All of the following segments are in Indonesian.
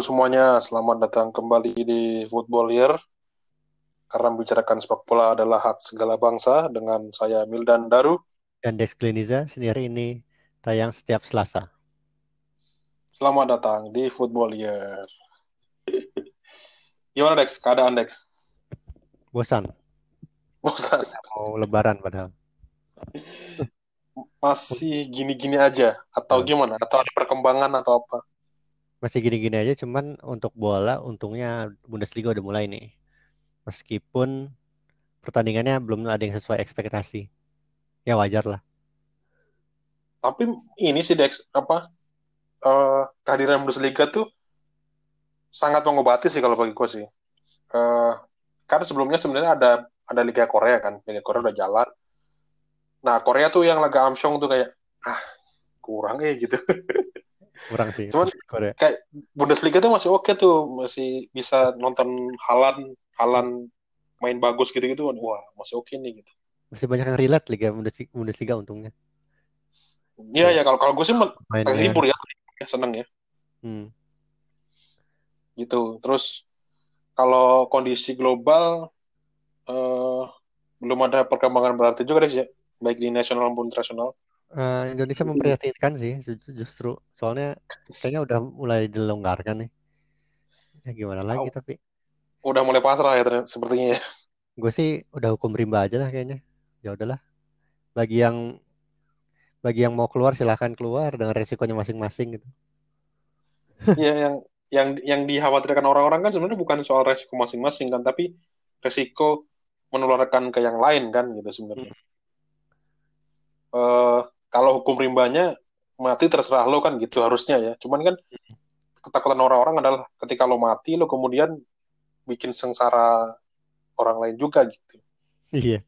Halo semuanya, selamat datang kembali di Football Year. Karena membicarakan sepak bola adalah hak segala bangsa dengan saya Mildan Daru. Dan Dex Kliniza sendiri ini tayang setiap Selasa. Selamat datang di Football Year. Gimana Dex? Keadaan Dex? Bosan. Bosan. Mau lebaran padahal. Masih gini-gini aja? Atau gimana? Atau ada perkembangan atau apa? Masih gini-gini aja, cuman untuk bola untungnya Bundesliga udah mulai nih. Meskipun pertandingannya belum ada yang sesuai ekspektasi. Ya wajar lah. Tapi ini sih Dex, apa, uh, kehadiran Bundesliga tuh sangat mengobati sih kalau bagi gue sih. Uh, karena sebelumnya sebenarnya ada ada Liga Korea kan, Liga Korea udah jalan. Nah Korea tuh yang laga Amsyong tuh kayak ah kurang ya gitu. kurang sih cuman Korea. kayak Bundesliga tuh masih oke tuh masih bisa nonton Halan Halan main bagus gitu-gitu wah masih oke nih gitu. Masih banyak yang relate Liga Bundesliga, Bundesliga untungnya. Iya ya kalau kalau gue sih Mainnya... libur ya seneng ya. Hmm. gitu terus kalau kondisi global uh, belum ada perkembangan berarti juga deh ya baik di nasional maupun internasional Uh, Indonesia memprihatinkan sih justru soalnya kayaknya udah mulai dilonggarkan nih. Ya gimana lagi oh, tapi. Udah mulai pasrah ya ternyata sepertinya ya. Gue sih udah hukum rimba aja lah kayaknya. Ya udahlah. Bagi yang bagi yang mau keluar silahkan keluar dengan resikonya masing-masing gitu. Iya yang yang yang dikhawatirkan orang-orang kan sebenarnya bukan soal resiko masing-masing kan tapi resiko menularkan ke yang lain kan gitu sebenarnya. Hmm. Uh, kalau hukum rimbanya mati terserah lo kan gitu harusnya ya. Cuman kan ketakutan orang-orang adalah ketika lo mati lo kemudian bikin sengsara orang lain juga gitu. Iya.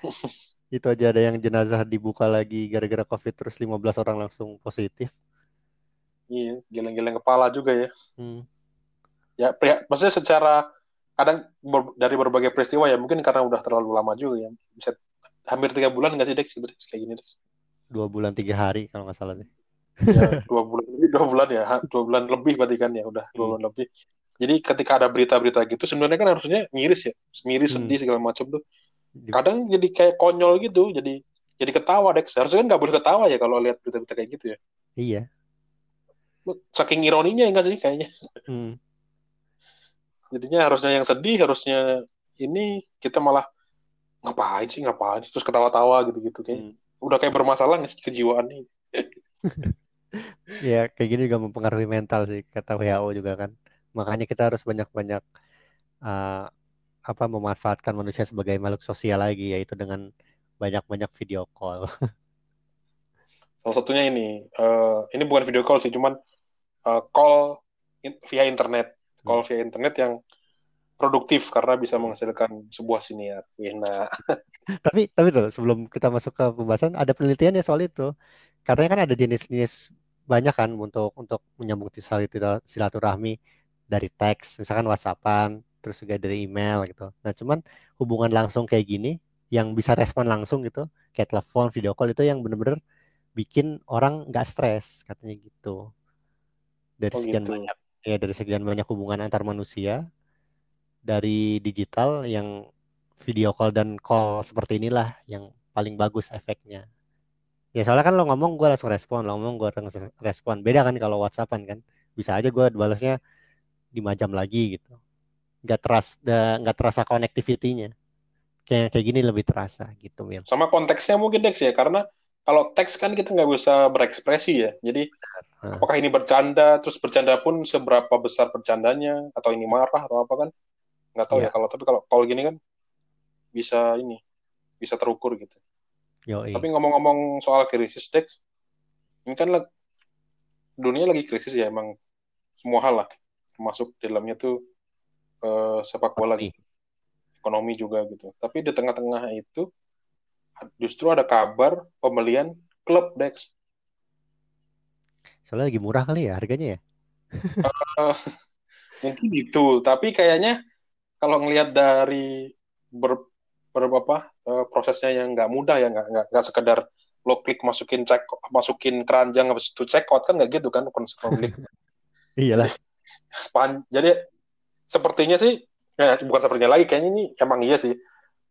itu aja ada yang jenazah dibuka lagi gara-gara covid terus 15 orang langsung positif. Iya, geleng-geleng kepala juga ya. Hmm. Ya, pria, maksudnya secara kadang ber, dari berbagai peristiwa ya mungkin karena udah terlalu lama juga ya bisa hampir tiga bulan nggak sih Dex kayak gini Dex? Dua bulan tiga hari kalau nggak salah deh. Ya, dua bulan lebih dua bulan ya, dua bulan lebih berarti kan ya udah dua hmm. bulan lebih. Jadi ketika ada berita-berita gitu sebenarnya kan harusnya miris ya, miris hmm. sedih segala macam tuh. Kadang jadi kayak konyol gitu, jadi jadi ketawa deh. Seharusnya kan nggak boleh ketawa ya kalau lihat berita-berita kayak gitu ya. Iya. Saking ironinya enggak sih kayaknya. Hmm. Jadinya harusnya yang sedih, harusnya ini kita malah ngapain sih ngapain terus ketawa-tawa gitu-gitu kayak. Hmm udah kayak bermasalah nih kejiwaan nih. ya kayak gini juga mempengaruhi mental sih kata WHO juga kan. Makanya kita harus banyak-banyak uh, apa memanfaatkan manusia sebagai makhluk sosial lagi yaitu dengan banyak-banyak video call. Salah satunya ini, uh, ini bukan video call sih, cuman uh, call in, via internet, call hmm. via internet yang produktif karena bisa menghasilkan sebuah siniar. Nah. tapi tapi tuh sebelum kita masuk ke pembahasan ada penelitian ya soal itu. Karena kan ada jenis-jenis banyak kan untuk untuk menyambung silaturahmi dari teks, misalkan WhatsAppan, terus juga dari email gitu. Nah, cuman hubungan langsung kayak gini yang bisa respon langsung gitu, kayak telepon, video call itu yang bener-bener bikin orang nggak stres katanya gitu. Dari oh, sekian gitu. banyak ya dari sekian banyak hubungan antar manusia dari digital yang video call dan call seperti inilah yang paling bagus efeknya. Ya soalnya kan lo ngomong gue langsung respon, lo ngomong gue langsung respon. Beda kan kalau WhatsAppan kan, bisa aja gue balasnya lima jam lagi gitu. Gak teras, nggak terasa connectivity-nya. Kayak kayak gini lebih terasa gitu ya. Sama konteksnya mungkin Dex ya, karena kalau teks kan kita nggak bisa berekspresi ya. Jadi hmm. apakah ini bercanda, terus bercanda pun seberapa besar bercandanya, atau ini marah atau apa kan? nggak tahu yeah. ya kalau tapi kalau kalau gini kan bisa ini bisa terukur gitu. Yoi. tapi ngomong-ngomong soal krisis Dex ini kan dunia lagi krisis ya emang semua hal lah termasuk dalamnya tuh uh, sepak bola gitu. Ekonomi juga gitu. Tapi di tengah-tengah itu justru ada kabar pembelian klub Dex. Soalnya lagi murah kali ya harganya ya? Uh, mungkin itu. Tapi kayaknya kalau ngelihat dari ber, ber apa uh, prosesnya yang nggak mudah ya nggak nggak sekedar lo klik masukin cek masukin keranjang habis itu check out kan nggak gitu kan konsep pemilik iyalah. Pan, jadi sepertinya sih ya, bukan sepertinya lagi kayaknya ini emang iya sih.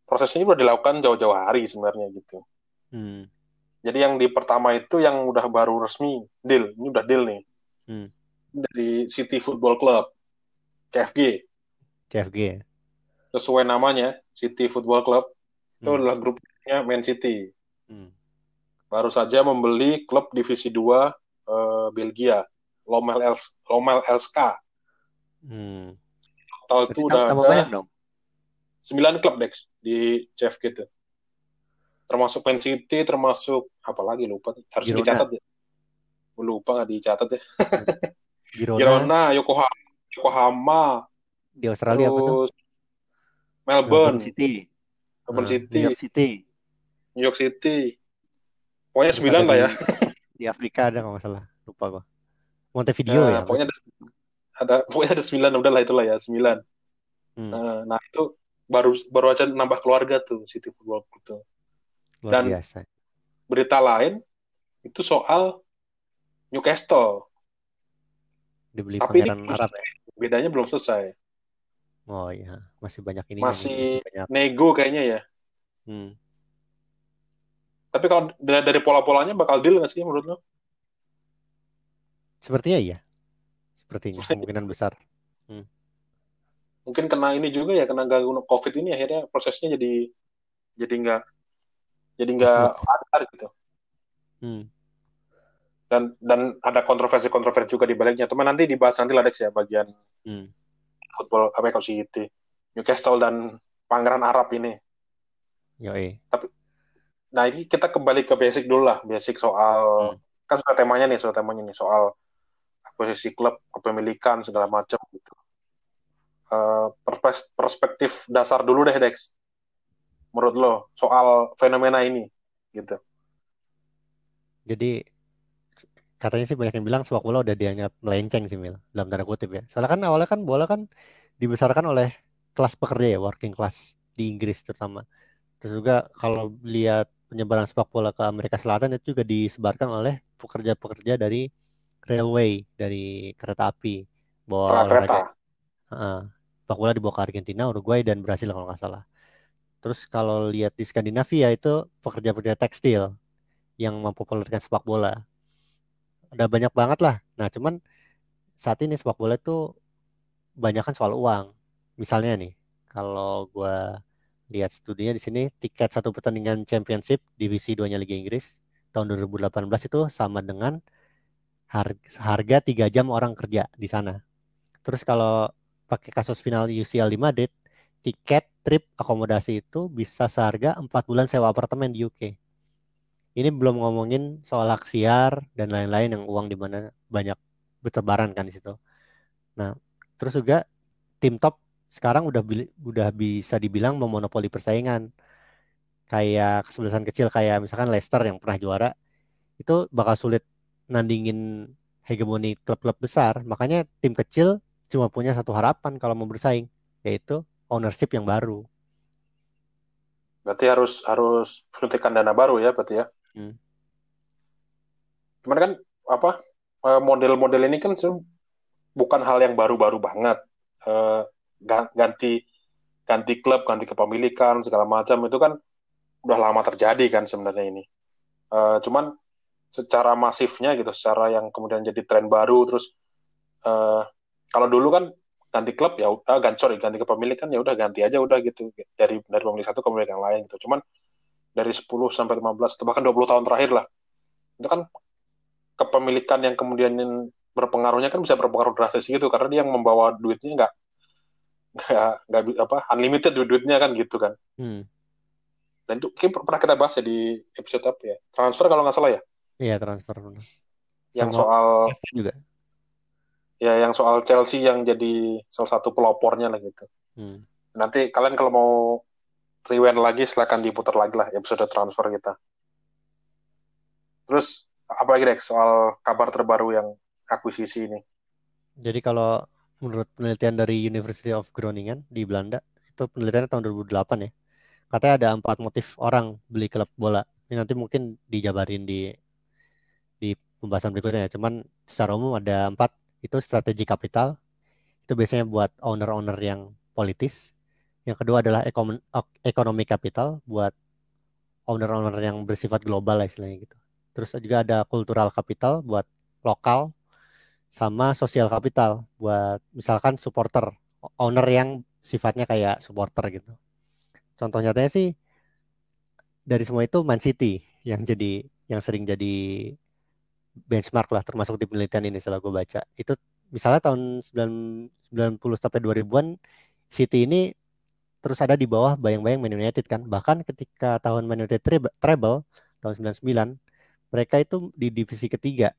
Prosesnya udah dilakukan jauh-jauh hari sebenarnya gitu. Hmm. jadi yang di pertama itu yang udah baru resmi deal ini udah deal nih. Hmm. dari City Football Club CFG CFG sesuai namanya City Football Club itu Hmm. adalah grupnya Man City Hmm. baru saja membeli klub divisi 2 eh, Belgia Lomel Els Lomel Elska Hmm. total itu udah tambah ada banyak dong 9 klub Dex di CFG itu termasuk Man City termasuk apa lagi lupa harus Girona. dicatat ya lupa nggak dicatat ya Girona, Girona Yokohama Yokohama di Australia apa tuh terus Melbourne City. Melbourne Ah, City. New York City. New York City. Pokoknya sembilan lah ya. Di Afrika ada nggak salah. Lupa gua. Montevideo Nah, ya pokoknya ada, ada pokoknya ada sembilan udah lah itulah ya sembilan. Hmm. Nah, nah itu baru baru aja nambah keluarga tuh City Football Club tuh. Luar dan- biasa. berita lain itu soal Newcastle. Dibeli Tapi di- Arab ya? bedanya belum selesai oh iya. Masih banyak ini Masih- banyak. nego kayaknya ya. Hmm. tapi kalau dari, dari pola-polanya bakal deal nggak sih menurut lo? Sepertinya iya. Sepertinya kemungkinan besar. Mungkin kena ini juga ya kena gangguan covid ini akhirnya prosesnya jadi jadi nggak jadi nggak lancar gitu. Hmm. dan dan ada kontroversi-kontroversi juga di baliknya. Teman nanti dibahas nanti lah Dex ya bagian Hmm. Football apa ya, City Newcastle dan Pangeran Arab ini. Yoi. nah ini kita kembali ke basic dulu lah basic soal kan sudah temanya nih sudah temanya nih soal akuisisi klub kepemilikan segala macam gitu. Perspes- perspektif dasar dulu deh Dex. Menurut lo soal fenomena ini gitu. Jadi katanya sih banyak yang bilang sepak bola udah dianggap melenceng sih Mil dalam tanda kutip ya. Soalnya kan awalnya kan bola kan dibesarkan oleh kelas pekerja ya, working class di Inggris terutama. Terus juga kalau lihat penyebaran sepak bola ke Amerika Selatan itu juga disebarkan oleh pekerja-pekerja dari railway, dari kereta api, bawa kereta olahraga Heeh. sepak bola dibawa ke Argentina, Uruguay dan Brasil kalau nggak salah. Terus kalau lihat di Skandinavia itu pekerja-pekerja tekstil yang mempopulerkan sepak bola. Ada banyak banget lah. Nah, cuman saat ini sepak bola itu banyak kan soal uang. Misalnya nih, kalau gua lihat studinya di sini tiket satu pertandingan championship divisi 2-nya Liga Inggris tahun 2018 itu sama dengan harga, 3 jam orang kerja di sana. Terus kalau pakai kasus final UCL di Madrid, tiket trip akomodasi itu bisa seharga 4 bulan sewa apartemen di UK. Ini belum ngomongin soal hak siar dan lain-lain yang uang di mana banyak bertebaran kan di situ. Nah, terus juga tim top sekarang udah udah bisa dibilang memonopoli persaingan. Kayak kesebelasan kecil kayak misalkan Leicester yang pernah juara itu bakal sulit nandingin hegemoni klub-klub besar. Makanya tim kecil cuma punya satu harapan kalau mau bersaing, yaitu ownership yang baru. berarti harus harus suntikan dana baru ya berarti ya Hmm. cuman kan apa eh, model-model ini kan bukan hal yang baru-baru banget. Eh, ga- ganti ganti klub ganti kepemilikan segala macam itu kan udah lama terjadi kan sebenarnya ini. Eh, cuman secara masifnya gitu secara yang kemudian jadi tren baru terus kalau dulu kan ganti klub ya udah ganti sorry ganti kepemilikan ya udah ganti aja udah gitu dari dari pemilik satu ke pemilik yang lain gitu. Cuman dari 10 sampai 15 atau bahkan 20 tahun terakhir lah itu kan kepemilikan yang kemudian berpengaruhnya kan bisa berpengaruh drastis gitu karena dia yang membawa duitnya nggak nggak nggak bi- apa unlimited duit duitnya kan gitu kan Hmm. dan itu pernah kita bahas ya di episode apa ya transfer kalau nggak salah ya Iya transfer. yang Sama soal juga. ya yang soal Chelsea yang jadi salah satu pelopornya lah gitu Hmm. nanti kalian kalau mau rewind lagi silahkan diputar lagi lah episode transfer kita terus apa lagi Dex soal kabar terbaru yang akuisisi ini Jadi kalau menurut penelitian dari University of Groningen di Belanda, itu penelitiannya tahun 2008 ya. Katanya ada empat motif orang beli klub bola. Ini nanti mungkin dijabarin di di pembahasan berikutnya. Ya. Cuman secara umum ada empat itu strategi kapital. Itu biasanya buat owner-owner yang politis. Yang kedua adalah ekonomi kapital buat owner-owner yang bersifat global lah istilahnya gitu. Terus juga ada cultural capital buat lokal sama sosial capital buat misalkan supporter, owner yang sifatnya kayak supporter gitu. Contoh nyatanya sih dari semua itu Man City yang jadi yang sering jadi benchmark lah termasuk di penelitian ini setelah gue baca. Itu misalnya tahun 90 sampai 2000-an City ini terus ada di bawah bayang-bayang Man United kan. Bahkan ketika tahun Man United treble tahun 99 mereka itu di divisi ketiga.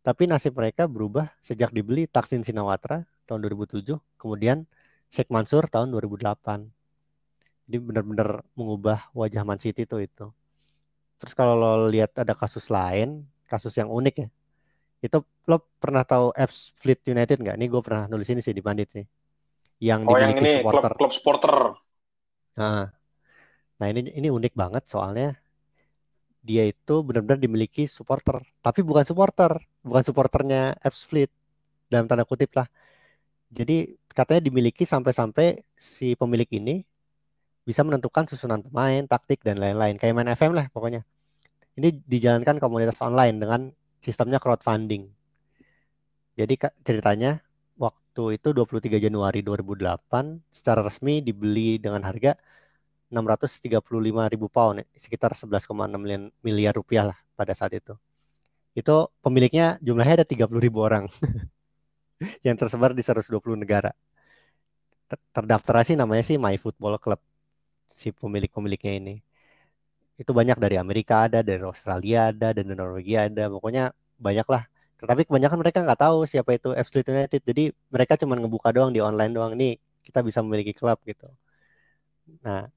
Tapi nasib mereka berubah sejak dibeli Taksin Sinawatra tahun 2007, kemudian Sheikh Mansur tahun 2008. Jadi benar-benar mengubah wajah Man City itu itu. Terus kalau lo lihat ada kasus lain, kasus yang unik ya. Itu lo pernah tahu F Fleet United nggak? Ini gue pernah nulis ini sih di Bandit sih. Yang oh yang ini supporter. klub klub supporter. Nah, nah ini ini unik banget soalnya dia itu benar-benar dimiliki supporter, tapi bukan supporter, bukan supporternya F Fleet dalam tanda kutip lah. Jadi katanya dimiliki sampai-sampai si pemilik ini bisa menentukan susunan pemain, taktik dan lain-lain. Kayak main FM lah pokoknya. Ini dijalankan komunitas online dengan sistemnya crowdfunding. Jadi ceritanya waktu itu 23 Januari 2008 secara resmi dibeli dengan harga 635 ribu pound, sekitar 11,6 miliar rupiah lah pada saat itu. Itu pemiliknya jumlahnya ada 30 ribu orang yang tersebar di 120 negara. Terdaftar sih namanya sih My Football Club, si pemilik-pemiliknya ini. Itu banyak dari Amerika ada, dari Australia ada, dari Norwegia ada. Pokoknya banyak lah. Tapi kebanyakan mereka nggak tahu siapa itu FC United. Jadi mereka cuma ngebuka doang di online doang. Nih kita bisa memiliki klub gitu. Nah,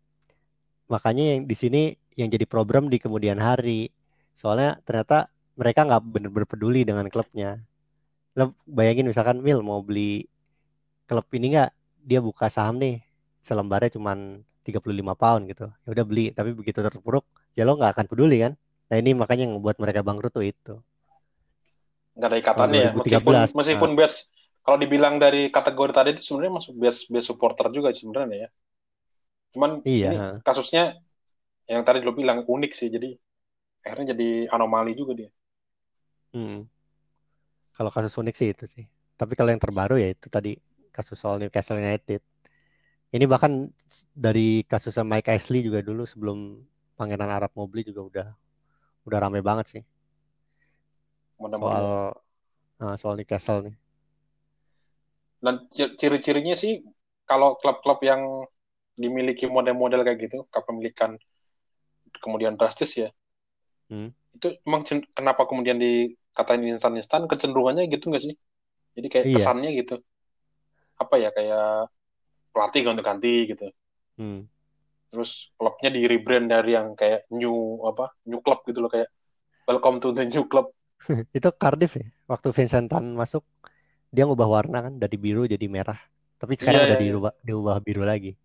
makanya yang di sini yang jadi program di kemudian hari soalnya ternyata mereka nggak benar-benar peduli dengan klubnya lo bayangin misalkan Will mau beli klub ini nggak dia buka saham nih selembarnya cuma 35 pound gitu ya udah beli tapi begitu terpuruk ya lo nggak akan peduli kan nah ini makanya yang membuat mereka bangkrut tuh itu nggak ada ikatannya ya meskipun meskipun nah. best kalau dibilang dari kategori tadi itu sebenarnya masuk best best supporter juga sebenarnya ya Cuman iya. ini kasusnya yang tadi lo bilang unik sih, jadi akhirnya jadi anomali juga dia. Hmm. Kalau kasus unik sih itu sih. Tapi kalau yang terbaru ya itu tadi kasus soal Newcastle United. Ini bahkan dari kasusnya Mike Ashley juga dulu sebelum Pangeran Arab mau beli juga udah udah rame banget sih. Mudah soal uh, soal Newcastle nih. Dan ciri-cirinya sih kalau klub-klub yang dimiliki model-model kayak gitu kepemilikan kemudian drastis ya hmm. itu emang kenapa kemudian dikatain instan-instan kecenderungannya gitu nggak sih jadi kayak iya. kesannya gitu apa ya kayak pelatih ganti-ganti gitu hmm. terus klubnya di rebrand dari yang kayak new apa new club gitu loh kayak welcome to the new club itu Cardiff ya waktu Vincent Tan masuk dia ngubah warna kan dari biru jadi merah tapi sekarang yeah, udah yeah, iya. diubah, diubah biru lagi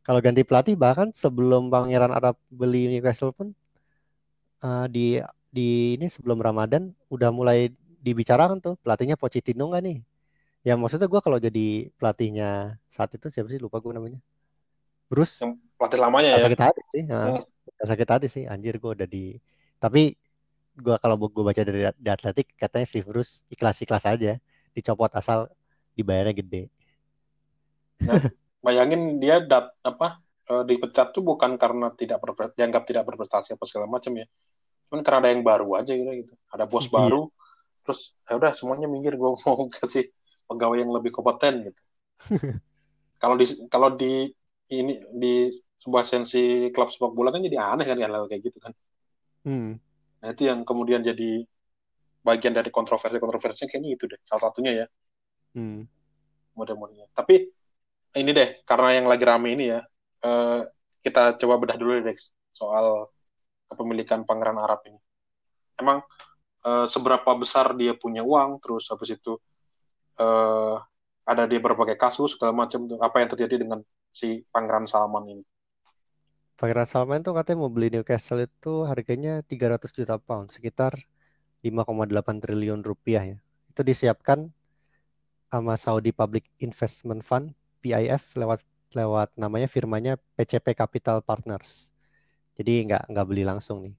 kalau ganti pelatih bahkan sebelum Pangeran Arab beli Newcastle pun uh, di di ini sebelum Ramadan udah mulai dibicarakan tuh pelatihnya Pochettino nggak nih? Ya maksudnya gue kalau jadi pelatihnya saat itu siapa sih lupa gue namanya. Bruce. Yang pelatih lamanya ya. Sakit hati sih. Nah, hmm. Sakit hati sih. Anjir gue udah di. Tapi gue kalau gue baca dari di Atletik katanya Steve Bruce ikhlas-ikhlas aja dicopot asal dibayarnya gede. Nah, bayangin dia dat apa uh, dipecat tuh bukan karena tidak dianggap tidak berprestasi apa segala macam ya cuman karena ada yang baru aja gitu gitu ada bos iya. baru terus ya udah semuanya minggir gue mau kasih pegawai yang lebih kompeten gitu kalau di kalau di ini di sebuah sensi klub sepak bola kan jadi aneh kan hal kayak gitu kan hmm. Nah itu yang kemudian jadi bagian dari kontroversi kontroversinya kayaknya itu deh salah satunya ya hmm. mudah-mudahan tapi ini deh karena yang lagi rame ini ya uh, kita coba bedah dulu deh soal kepemilikan Pangeran Arab ini. Emang uh, seberapa besar dia punya uang, terus habis itu uh, ada dia berbagai kasus segala macam. Apa yang terjadi dengan si Pangeran Salman ini? Pangeran Salman tuh katanya mau beli Newcastle itu harganya 300 juta pound, sekitar 5,8 triliun rupiah ya. Itu disiapkan sama Saudi Public Investment Fund PIF lewat lewat namanya firmanya PCP Capital Partners. Jadi nggak nggak beli langsung nih.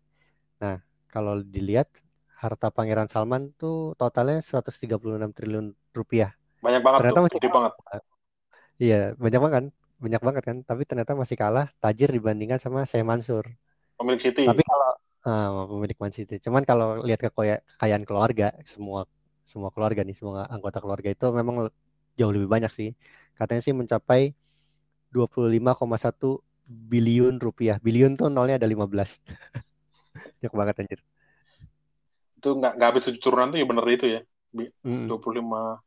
Nah kalau dilihat harta Pangeran Salman tuh totalnya 136 triliun rupiah. Banyak banget ternyata tuh, masih banget. Iya banyak banget kan banyak banget kan tapi ternyata masih kalah tajir dibandingkan sama Syekh Mansur pemilik City? Tapi kalau uh, pemilik Man City. Cuman kalau lihat kekayaan keluarga semua semua keluarga nih semua anggota keluarga itu memang jauh lebih banyak sih. Katanya sih mencapai 25,1 biliun rupiah. Biliun tuh nolnya ada 15 banyak banget anjir. Itu nggak nggak habis tujuh turunan tuh ya bener itu ya. Mm. 25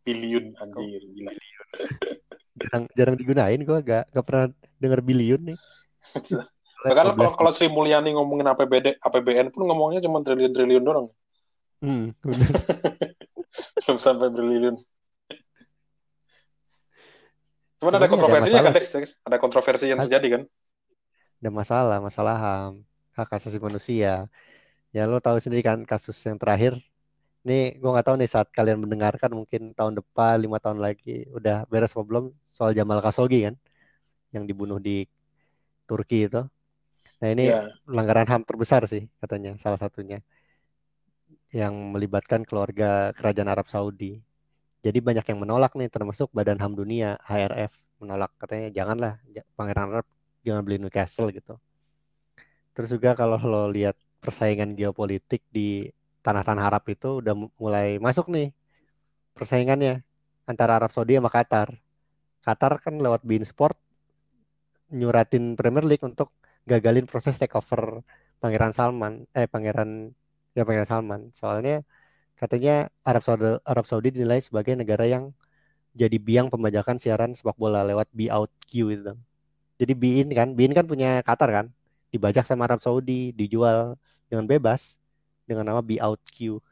biliun anjir gila jarang jarang digunain gue gak gak pernah denger biliun nih Karena kalau, kalau Sri Mulyani ngomongin APBD, APBN pun ngomongnya cuma triliun-triliun doang. Hmm, Belum sampai triliun. Cuman ada kontroversinya kan, Dex? Ada kontroversi yang terjadi kan? Ada masalah, masalah HAM, hak asasi manusia. Ya lo tahu sendiri kan kasus yang terakhir ini gue nggak tahu nih saat kalian mendengarkan mungkin tahun depan lima tahun lagi udah beres apa belum soal Jamal Khashoggi kan yang dibunuh di Turki itu. Nah ini yeah. pelanggaran HAM terbesar sih katanya salah satunya yang melibatkan keluarga kerajaan Arab Saudi. Jadi banyak yang menolak nih termasuk Badan HAM Dunia HRF menolak katanya janganlah Pangeran Arab jangan beli Newcastle gitu. Terus juga kalau lo lihat persaingan geopolitik di tanah-tanah Arab itu udah mulai masuk nih persaingannya antara Arab Saudi sama Qatar. Qatar kan lewat Bein Sport nyuratin Premier League untuk gagalin proses takeover Pangeran Salman, eh Pangeran ya Pangeran Salman. Soalnya katanya Arab Saudi Arab Saudi dinilai sebagai negara yang jadi biang pembajakan siaran sepak bola lewat be out Q itu. Jadi Bein kan, Bein kan punya Qatar kan, dibajak sama Arab Saudi, dijual dengan bebas dengan nama Be Out Q.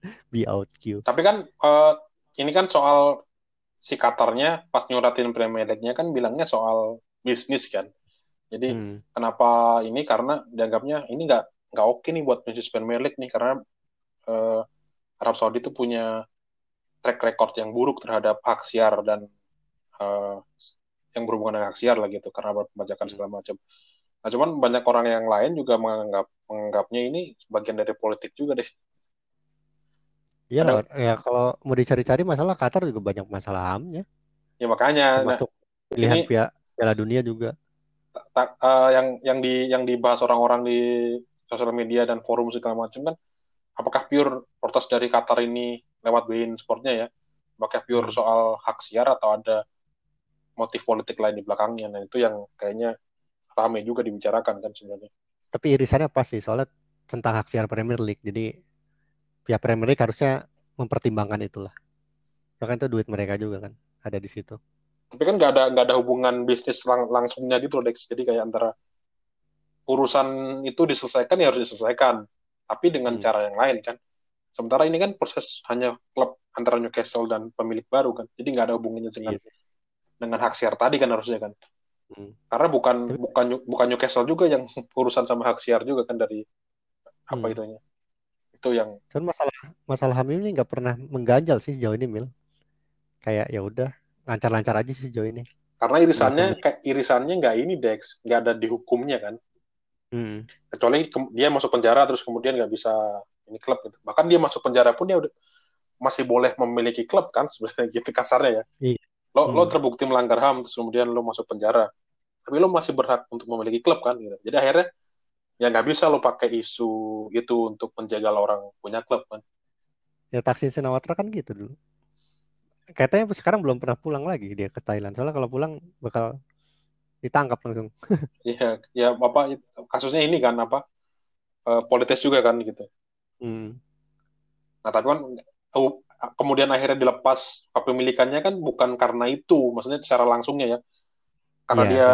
Be Out Q. Tapi kan uh, ini kan soal si Qatarnya pas nyuratin Premier League-nya kan bilangnya soal bisnis kan. Jadi hmm. kenapa ini karena dianggapnya ini nggak nggak oke nih buat bisnis Premier League nih karena uh, Arab Saudi itu punya track record yang buruk terhadap hak siar dan uh, yang berhubungan dengan hak siar lah gitu karena pembajakan segala macam. Nah, cuman banyak orang yang lain juga menganggap menganggapnya ini sebagian dari politik juga deh. Iya, Ada, ya kalau mau dicari-cari masalah Qatar juga banyak masalah hamnya. Ya makanya. Termasuk nah, pilihan ini, pihak Piala Dunia juga. Tak, uh, yang yang di yang dibahas orang-orang di sosial media dan forum segala macam kan, apakah pure protes dari Qatar ini lewat Bein Sportnya ya? Apakah pure hmm. soal hak siar atau ada motif politik lain di belakangnya? Nah itu yang kayaknya ramai juga dibicarakan kan sebenarnya. Tapi irisannya pas sih soalnya tentang hak siar Premier League. Jadi pihak Premier League harusnya mempertimbangkan itulah. Ya kan itu duit mereka juga kan ada di situ. Tapi kan nggak ada nggak ada hubungan bisnis lang langsungnya gitu Dex. Jadi kayak antara urusan itu diselesaikan ya harus diselesaikan. Tapi dengan hmm. cara yang lain kan. Sementara ini kan proses hanya klub antara Newcastle dan pemilik baru kan. Jadi nggak ada hubungannya dengan iya. dengan hak siar tadi kan harusnya kan. Hmm. Karena bukan bukan bukan Newcastle juga yang urusan sama hak siar juga kan dari apa hmm. itunya. Itu yang kan masalah masalah HAM ini nggak pernah mengganjal sih sejauh ini Mil. Kayak ya udah lancar-lancar aja sih sejauh ini. Karena irisannya kayak irisannya nggak ini Dex, nggak ada di hukumnya kan. Hmm. Kecuali dia masuk penjara terus kemudian nggak bisa ini klub gitu. Bahkan dia masuk penjara pun dia udah masih boleh memiliki klub kan sebenarnya gitu kasarnya ya. Iya. Lo hmm. lo terbukti melanggar HAM terus kemudian lo masuk penjara tapi lo masih berhak untuk memiliki klub kan gitu. Jadi akhirnya ya nggak bisa lo pakai isu itu untuk menjaga orang punya klub kan. Ya Taksin Sinawatra kan gitu dulu. Katanya sekarang belum pernah pulang lagi dia ke Thailand. Soalnya kalau pulang bakal ditangkap langsung. Iya, ya apa kasusnya ini kan apa uh, politis juga kan gitu. Hmm. Nah tapi kan oh, kemudian akhirnya dilepas kepemilikannya kan bukan karena itu, maksudnya secara langsungnya ya, karena yeah, dia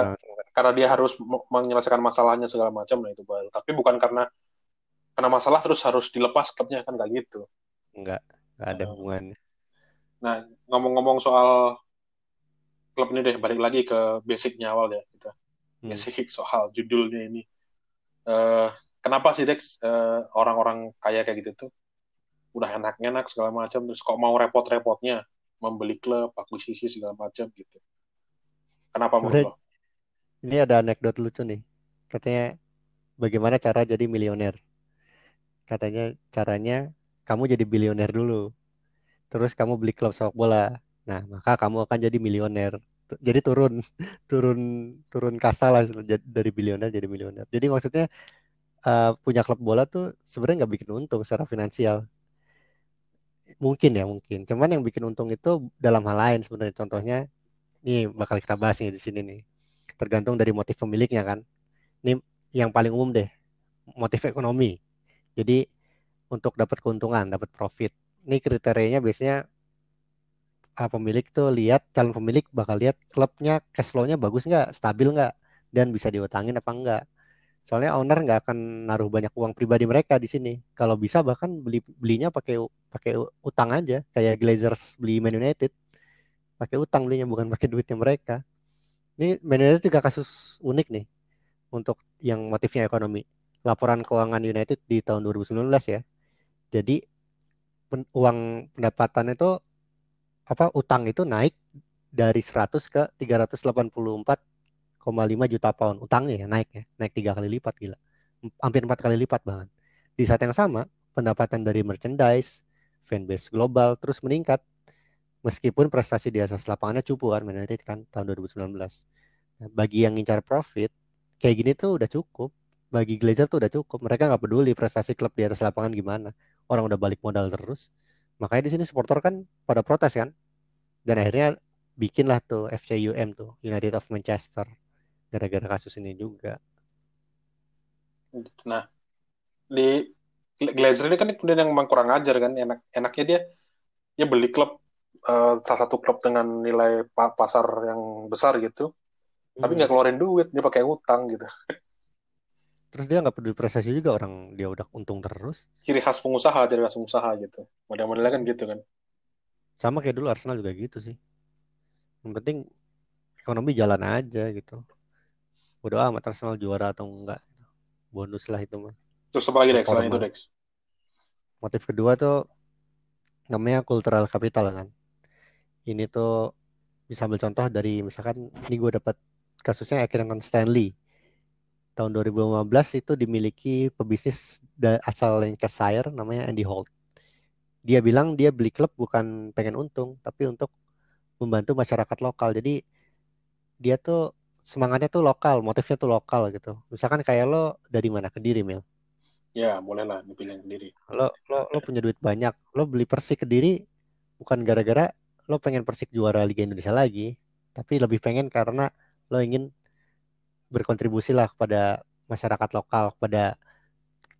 karena dia harus menyelesaikan masalahnya segala macam nah itu baru tapi bukan karena karena masalah terus harus dilepas klubnya kan nggak gitu nggak nggak ada hubungannya nah ngomong-ngomong soal klub ini deh balik lagi ke basicnya awal ya kita hmm. spesifik soal judulnya ini. Uh, kenapa sih Dex uh, orang-orang kaya kayak gitu tuh udah enak-enak segala macam terus kok mau repot-repotnya membeli klub, akuisisi segala macam gitu. Kenapa menurut lo? Ini ada anekdot lucu nih. Katanya bagaimana cara jadi milioner? Katanya caranya kamu jadi bilioner dulu. Terus kamu beli klub sepak bola. Nah, maka kamu akan jadi milioner. Jadi turun turun turun kasta lah dari bilioner jadi milioner. Jadi maksudnya uh, punya klub bola tuh sebenarnya nggak bikin untung secara finansial. Mungkin ya mungkin. Cuman yang bikin untung itu dalam hal lain sebenarnya. Contohnya, ini bakal kita bahas nih di sini nih. Tergantung dari motif pemiliknya kan. Ini yang paling umum deh, motif ekonomi. Jadi untuk dapat keuntungan, dapat profit. Ini kriterianya biasanya uh, pemilik tuh lihat calon pemilik bakal lihat klubnya cash flow-nya bagus nggak, stabil nggak, dan bisa diutangin apa enggak. Soalnya owner nggak akan naruh banyak uang pribadi mereka di sini. Kalau bisa bahkan beli belinya pakai pakai utang aja, kayak Glazers beli Man United, pakai utang belinya bukan pakai duitnya mereka. Ini Man United juga kasus unik nih untuk yang motifnya ekonomi. Laporan keuangan United di tahun 2019 ya. Jadi pen, uang pendapatan itu apa utang itu naik dari 100 ke 384 1,5 juta pound utangnya ya naik ya naik tiga kali lipat gila hampir empat kali lipat bahkan di saat yang sama pendapatan dari merchandise fanbase global terus meningkat meskipun prestasi di atas lapangannya cupu kan Man kan tahun 2019 nah, bagi yang ngincar profit kayak gini tuh udah cukup. Bagi Glazer tuh udah cukup. Mereka nggak peduli prestasi klub di atas lapangan gimana. Orang udah balik modal terus. Makanya di sini supporter kan pada protes kan. Dan akhirnya bikinlah tuh FCUM tuh United of Manchester. Gara-gara kasus ini juga. Nah, di Glazer ini kan kemudian yang memang kurang ajar kan, enak enaknya dia dia beli klub uh, salah satu klub dengan nilai pasar yang besar gitu, hmm. tapi nggak keluarin duit, dia pakai utang gitu. Terus dia nggak peduli prestasi juga orang dia udah untung terus. Ciri khas pengusaha, ciri khas pengusaha gitu. Model-modelnya kan gitu kan. Sama kayak dulu Arsenal juga gitu sih. Yang penting ekonomi jalan aja gitu udah amat Arsenal juara atau enggak bonus lah itu mah terus apa lagi Dex selain itu Dex motif kedua tuh namanya cultural capital kan ini tuh bisa ambil contoh dari misalkan ini gue dapat kasusnya akhirnya Stanley tahun 2015 itu dimiliki pebisnis asal Lancashire namanya Andy Holt dia bilang dia beli klub bukan pengen untung tapi untuk membantu masyarakat lokal jadi dia tuh semangatnya tuh lokal, motifnya tuh lokal gitu. Misalkan kayak lo dari mana? Kediri, Mil? Ya, boleh lah dipilih Kediri. Lo, lo, lo punya duit banyak, lo beli Persik Kediri bukan gara-gara lo pengen Persik juara Liga Indonesia lagi, tapi lebih pengen karena lo ingin berkontribusi lah kepada masyarakat lokal, kepada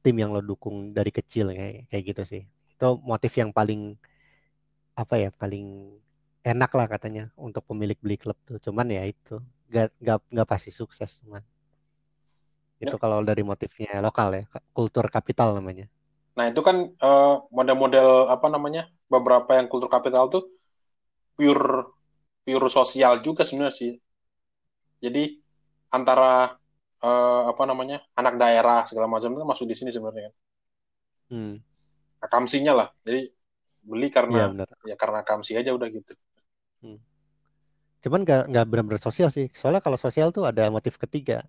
tim yang lo dukung dari kecil kayak kayak gitu sih. Itu motif yang paling apa ya, paling enak lah katanya untuk pemilik beli klub tuh. Cuman ya itu gak, gak, gak pasti sukses cuman itu ya. kalau dari motifnya lokal ya kultur kapital namanya nah itu kan uh, model-model apa namanya beberapa yang kultur kapital tuh pure pure sosial juga sebenarnya sih jadi antara uh, apa namanya anak daerah segala macam itu masuk di sini sebenarnya hmm. nah, kamsinya lah jadi beli karena ya, ya karena kamsi aja udah gitu hmm. Cuman nggak nggak benar-benar sosial sih. Soalnya kalau sosial tuh ada motif ketiga.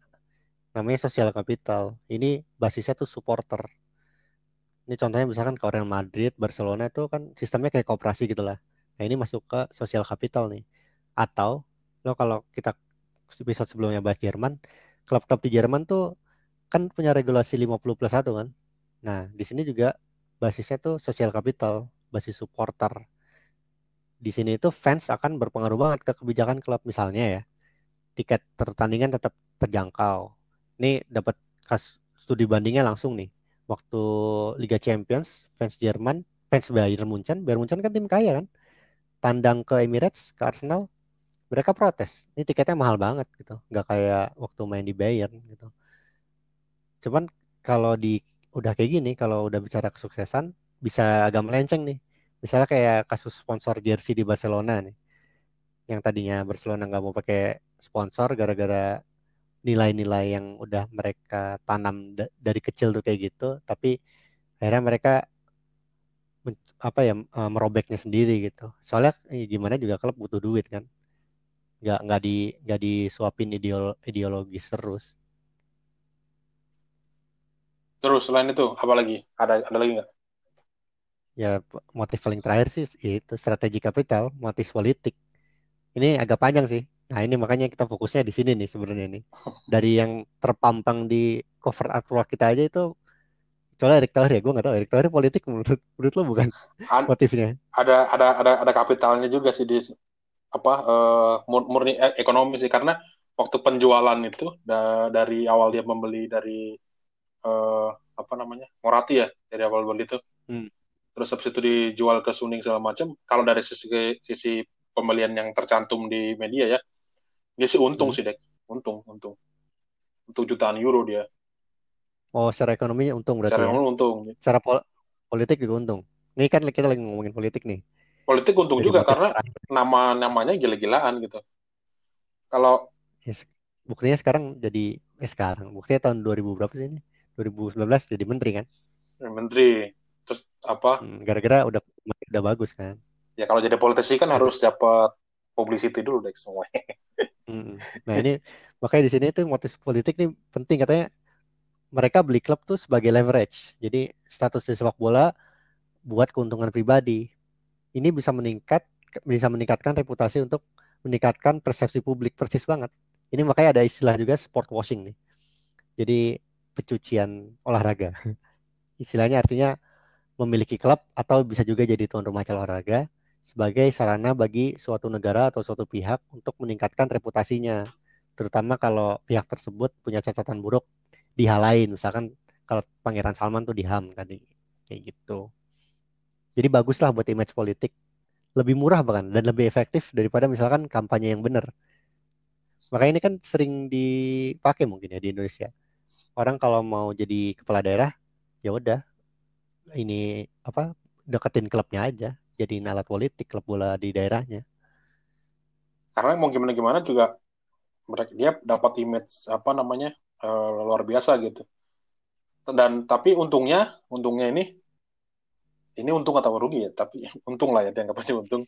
Namanya sosial kapital. Ini basisnya tuh supporter. Ini contohnya misalkan ke Real Madrid, Barcelona itu kan sistemnya kayak kooperasi gitu lah. Nah ini masuk ke sosial kapital nih. Atau lo kalau kita episode sebelumnya bahas Jerman, klub-klub di Jerman tuh kan punya regulasi 50 plus 1 kan. Nah di sini juga basisnya tuh sosial kapital, basis supporter. Di sini itu fans akan berpengaruh banget ke kebijakan klub misalnya ya. Tiket pertandingan tetap terjangkau. Ini dapat kas studi bandingnya langsung nih. Waktu Liga Champions fans Jerman fans Bayern Munchen Bayern Munchen kan tim kaya kan tandang ke Emirates ke Arsenal mereka protes. Ini tiketnya mahal banget gitu. Nggak kayak waktu main di Bayern gitu. Cuman kalau di udah kayak gini kalau udah bicara kesuksesan bisa agak melenceng nih. Misalnya kayak kasus sponsor jersey di Barcelona nih. Yang tadinya Barcelona nggak mau pakai sponsor gara-gara nilai-nilai yang udah mereka tanam dari kecil tuh kayak gitu. Tapi akhirnya mereka apa ya eh, merobeknya sendiri gitu. Soalnya eh, gimana juga klub butuh duit kan. Nggak nggak di nggak disuapin ideolo, ideologis terus. Terus selain itu apa lagi? Ada ada lagi nggak? Ya motif paling terakhir sih itu strategi kapital motif politik. Ini agak panjang sih. Nah ini makanya kita fokusnya di sini nih sebenarnya nih. Dari yang terpampang di cover artwork kita aja itu soalnya Erick Thohir ya gue nggak tahu Erick Thohir politik menurut menurut lo bukan motifnya? Ada ada ada ada kapitalnya juga sih di apa uh, murni eh, ekonomi sih. Karena waktu penjualan itu da dari awal dia membeli dari uh, apa namanya Morati ya dari awal beli itu. Hmm. terus habis itu dijual ke Suning segala macam. Kalau dari sisi sisi pembelian yang tercantum di media ya dia sih untung hmm. sih dek. Untung untung. Untuk jutaan euro dia oh secara ekonominya untung berarti secara ya? untung. Secara pol politik juga untung. Ini kan kita lagi ngomongin politik nih. Politik untung juga karena nama namanya gila-gilaan gitu. Kalau ya, buktinya sekarang jadi eh sekarang. Buktinya tahun 2000 berapa sih ini? 2019 jadi menteri kan? Menteri. Terus apa? Hmm, gara-gara udah udah bagus kan? Ya kalau jadi politisi kan harus dapat publicity dulu deh semua hmm, nah ini makanya di sini tuh motif politik nih penting. Katanya mereka beli klub tuh sebagai leverage jadi status di sepak bola buat keuntungan pribadi ini bisa meningkat bisa meningkatkan reputasi untuk meningkatkan persepsi publik persis banget. Ini makanya ada istilah juga sport washing nih. Jadi pencucian olahraga. Istilahnya artinya memiliki klub atau bisa juga jadi tuan rumah olahraga sebagai sarana bagi suatu negara atau suatu pihak untuk meningkatkan reputasinya. Terutama kalau pihak tersebut punya catatan buruk di hal lain. Misalkan kalau Pangeran Salman tuh di HAM tadi kayak gitu. Jadi baguslah buat image politik. Lebih murah bahkan dan lebih efektif daripada misalkan kampanye yang benar. Makanya ini kan sering dipakai mungkin ya di Indonesia. Orang kalau mau jadi kepala daerah, ya udah ini apa deketin klubnya aja, jadi alat politik klub bola di daerahnya. Karena mau gimana gimana juga mereka dia dapat image apa namanya uh, luar biasa gitu. Dan tapi untungnya untungnya ini ini untung atau rugi ya tapi untung lah ya dianggap aja untung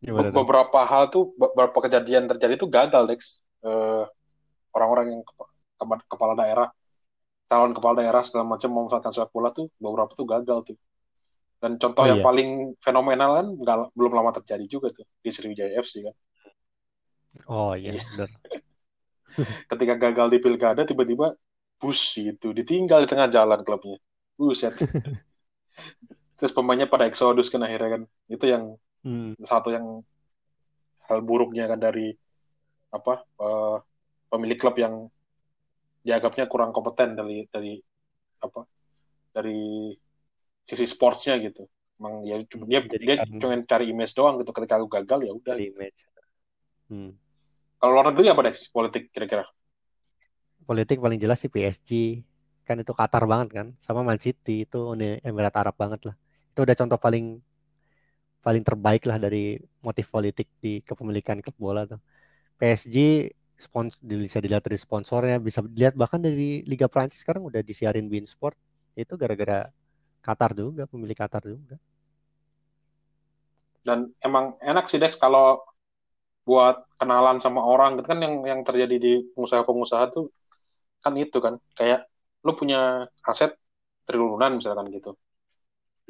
Gimana beberapa itu? hal tuh beberapa kejadian terjadi itu gagal Dex uh, orang-orang yang ke kepala daerah calon kepala daerah segala macam memanfaatkan sepak bola tuh beberapa tuh gagal tuh dan contoh oh, yang iya. paling fenomenal kan gak, belum lama terjadi juga tuh di Sriwijaya FC kan oh iya, iya. benar ketika gagal di pilkada tiba-tiba bus itu ditinggal di tengah jalan klubnya. Buset. Terus pemainnya pada eksodus kan akhirnya kan. Itu yang hmm. satu yang hal buruknya kan dari apa uh, pemilik klub yang dianggapnya kurang kompeten dari dari apa dari sisi sportsnya gitu. Emang ya dia Jadi dia cuma cari image doang gitu. Ketika aku gagal ya udah image. Hmm. Kalau luar negeri apa deh politik kira-kira politik paling jelas sih PSG kan itu Qatar banget kan sama Man City itu Uni Emirat Arab banget lah itu udah contoh paling paling terbaik lah dari motif politik di kepemilikan klub bola tuh. PSG spons bisa dilihat dari sponsornya, bisa dilihat bahkan dari Liga Prancis sekarang udah disiarin Bein Sport. Itu gara-gara Qatar juga, pemilik Qatar juga. Dan emang enak sih Dex kalau buat kenalan sama orang gitu kan yang yang terjadi di pengusaha-pengusaha tuh kan itu kan kayak lu punya aset triliunan misalkan gitu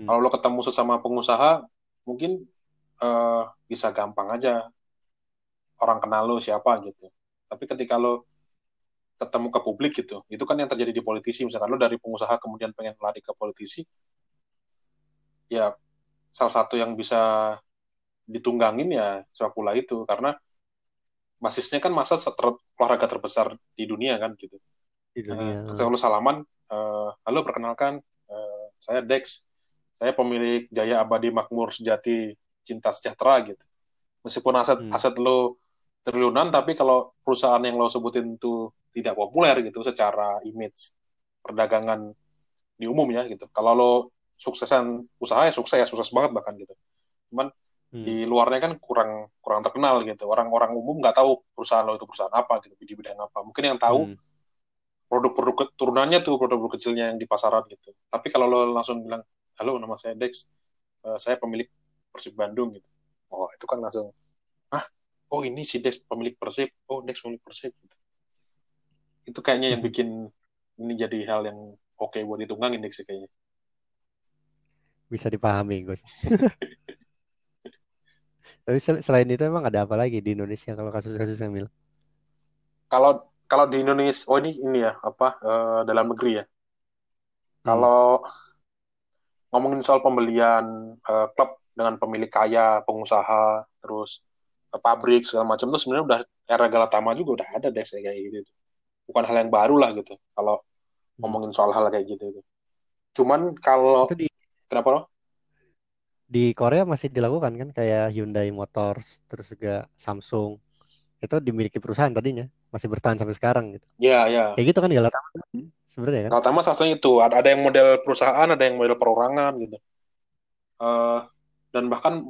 Hmm. Kalau lo ketemu sesama pengusaha, mungkin uh, bisa gampang aja orang kenal lo siapa gitu. Tapi ketika lo ketemu ke publik gitu, itu kan yang terjadi di politisi. Misalkan lo dari pengusaha kemudian pengen lari ke politisi, ya salah satu yang bisa ditunggangin ya sepak bola itu karena basisnya kan masa ter olahraga terbesar di dunia kan gitu. Di dunia. Uh, ketika lo salaman, uh, halo perkenalkan, uh, saya Dex saya pemilik Jaya Abadi Makmur Sejati Cinta Sejahtera gitu. Meskipun aset hmm. aset lo triliunan, tapi kalau perusahaan yang lo sebutin itu tidak populer gitu secara image perdagangan di umum ya gitu. Kalau lo suksesan usaha ya sukses ya sukses banget bahkan gitu. Cuman hmm. di luarnya kan kurang kurang terkenal gitu orang-orang umum nggak tahu perusahaan lo itu perusahaan apa gitu di bidang apa mungkin yang tahu hmm. produk-produk turunannya tuh produk-produk kecilnya yang di pasaran gitu tapi kalau lo langsung bilang halo nama saya Dex uh, saya pemilik Persib Bandung gitu oh itu kan langsung ah oh ini si Dex pemilik Persib oh Dex pemilik Persib gitu. itu kayaknya yang hmm. bikin ini jadi hal yang oke okay buat ditunggangin Dex kayaknya bisa dipahami Gus Tapi selain itu emang ada apa lagi di Indonesia kalau kasus-kasus Emil? Kalau kalau di Indonesia, oh ini ini ya apa uh, dalam negeri ya. Hmm. Kalau ngomongin soal pembelian uh, klub dengan pemilik kaya, pengusaha, terus uh, pabrik segala macam itu sebenarnya udah era Galatama juga udah ada deh kayak gitu. Bukan hal yang baru lah gitu. Kalau hmm. ngomongin soal hal kayak gitu itu. Cuman kalau di... kenapa loh? Di Korea masih dilakukan kan kayak Hyundai Motors terus juga Samsung itu dimiliki perusahaan tadinya masih bertahan sampai sekarang gitu. Iya iya. Kayak gitu kan Galatama sebenarnya kan. Galatama satunya itu ada yang model perusahaan ada yang model perorangan gitu. Uh, dan bahkan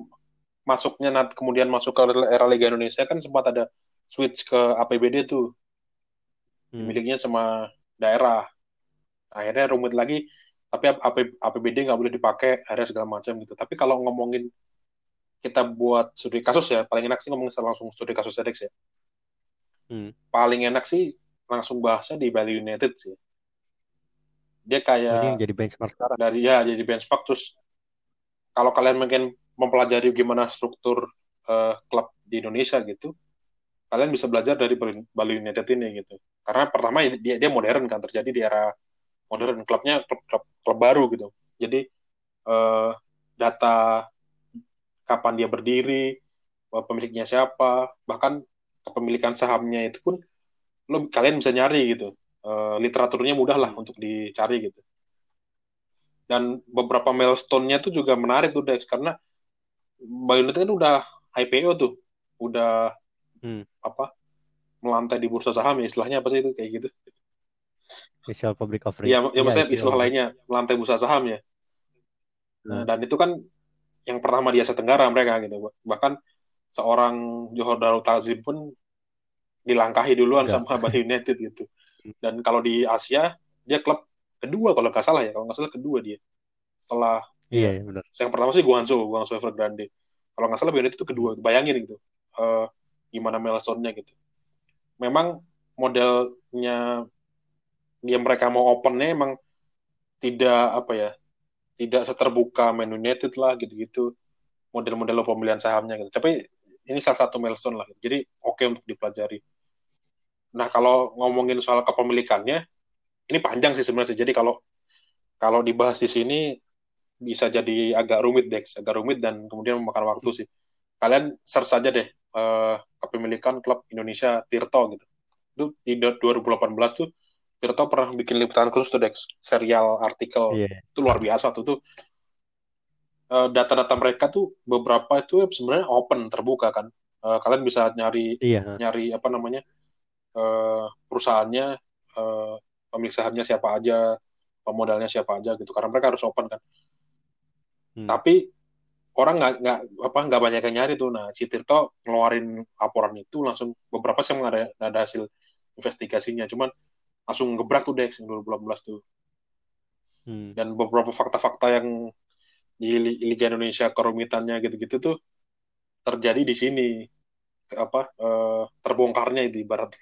masuknya nanti kemudian masuk ke era Liga Indonesia kan sempat ada switch ke APBD tuh hmm. miliknya sama daerah. Akhirnya rumit lagi tapi AP, APBD nggak boleh dipakai ada segala macam gitu. Tapi kalau ngomongin kita buat studi kasus ya paling enak sih ngomongin langsung studi kasus SEDEX ya. Hmm. paling enak sih langsung bahasnya di Bali United sih. Dia kayak Ini yang jadi benchmark sekarang. dari ya jadi benchmark. Terus kalau kalian mungkin mempelajari gimana struktur uh, klub di Indonesia gitu kalian bisa belajar dari Bali United ini gitu. Karena pertama dia dia modern kan terjadi di era modern klubnya klub, klub klub baru gitu. Jadi uh, data kapan dia berdiri pemiliknya siapa bahkan kepemilikan sahamnya itu pun lo kalian bisa nyari gitu. Uh, literaturnya mudah lah untuk dicari gitu. Dan beberapa milestone-nya tuh juga menarik tuh Dex karena Bayonetta kan udah IPO tuh. Udah hmm. apa melantai di bursa saham ya istilahnya apa sih itu kayak gitu Initial public offering. Iya, ya, maksudnya ya, istilah lainnya lantai bursa saham ya. Nah, dan itu kan yang pertama di Asia Tenggara mereka gitu. Bahkan seorang Johor Darul Tazim pun dilangkahi duluan Enggak. sama Bali United gitu. Dan kalau di Asia dia klub kedua kalau nggak salah ya, kalau nggak salah kedua dia. Setelah Iya, ya, benar. Yang pertama sih Guangzhou, Guangzhou Evergrande. Kalau nggak salah Bali United itu kedua. Bayangin gitu. Uh, gimana milestone-nya gitu. Memang modelnya yang mereka mau opennya emang tidak apa ya tidak seterbuka Man United lah gitu-gitu. Model-model pemilihan sahamnya gitu. Tapi ini salah satu milestone lah gitu. jadi oke okay untuk dipelajari. Nah kalau ngomongin soal kepemilikannya ini panjang sih sebenarnya jadi kalau kalau dibahas di sini bisa jadi agak rumit Dex. Agak rumit dan kemudian memakan waktu sih. Kalian search saja deh uh, kepemilikan klub Indonesia Tirto gitu. Itu di 2018 tuh Tirto pernah bikin liputan khusus tuh Dex, serial artikel. Yeah. itu luar biasa tuh tuh. Uh, data-data mereka tuh beberapa itu sebenarnya open terbuka kan. Uh, kalian bisa nyari yeah. nyari apa namanya uh, perusahaannya uh, pemilik sahamnya siapa aja pemodalnya siapa aja gitu. Karena mereka harus open kan. Hmm. tapi orang nggak nggak apa nggak banyak yang nyari tuh. Nah si Tirto ngeluarin laporan itu langsung beberapa sih ada, ada hasil investigasinya. Cuman langsung gebrak tuh Dex yang 2018 tuh. Hmm. Dan beberapa fakta-fakta yang di Liga Indonesia kerumitannya gitu-gitu tuh terjadi di sini. Apa uh, terbongkarnya itu ibarat.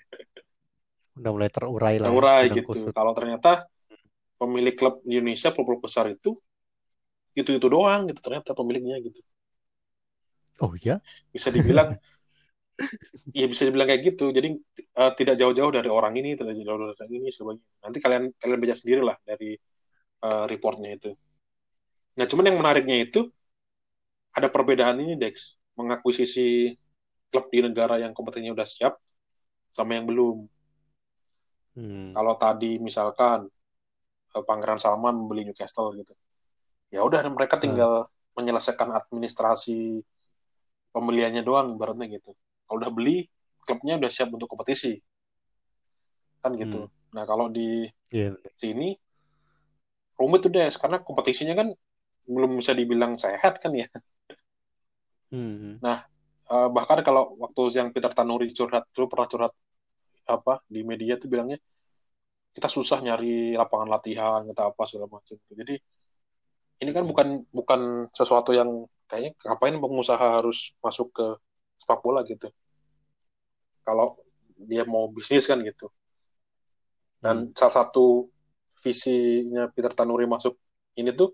Udah mulai terurai lah terurai ya, gitu. kalau ternyata pemilik klub di Indonesia klub-klub besar itu itu itu doang gitu ternyata pemiliknya gitu. Oh ya bisa dibilang Iya bisa dibilang kayak gitu. Jadi uh, tidak jauh-jauh dari orang ini, tidak jauh dari orang ini sebagainya. Nanti kalian kalian baca sendiri lah dari uh, reportnya itu. Nah, cuman yang menariknya itu ada perbedaan ini, Dex, mengakuisisi klub di negara yang kompetensinya udah siap sama yang belum. Hmm. Kalau tadi misalkan uh, Pangeran Salman membeli Newcastle gitu, ya udah mereka tinggal hmm. menyelesaikan administrasi pembeliannya doang, ibaratnya gitu kalau udah beli klubnya udah siap untuk kompetisi kan gitu hmm. nah kalau di yeah. sini rumit tuh deh karena kompetisinya kan belum bisa dibilang sehat kan ya Hmm. Nah, uh, bahkan kalau waktu yang Peter Tanuri curhat dulu pernah curhat apa di media tuh bilangnya kita susah nyari lapangan latihan kita apa segala macam. Jadi ini kan bukan bukan sesuatu yang kayaknya ngapain pengusaha harus masuk ke sepak bola gitu. Kalau dia mau bisnis kan gitu. Dan hmm. salah satu visinya Peter Tanuri masuk ini tuh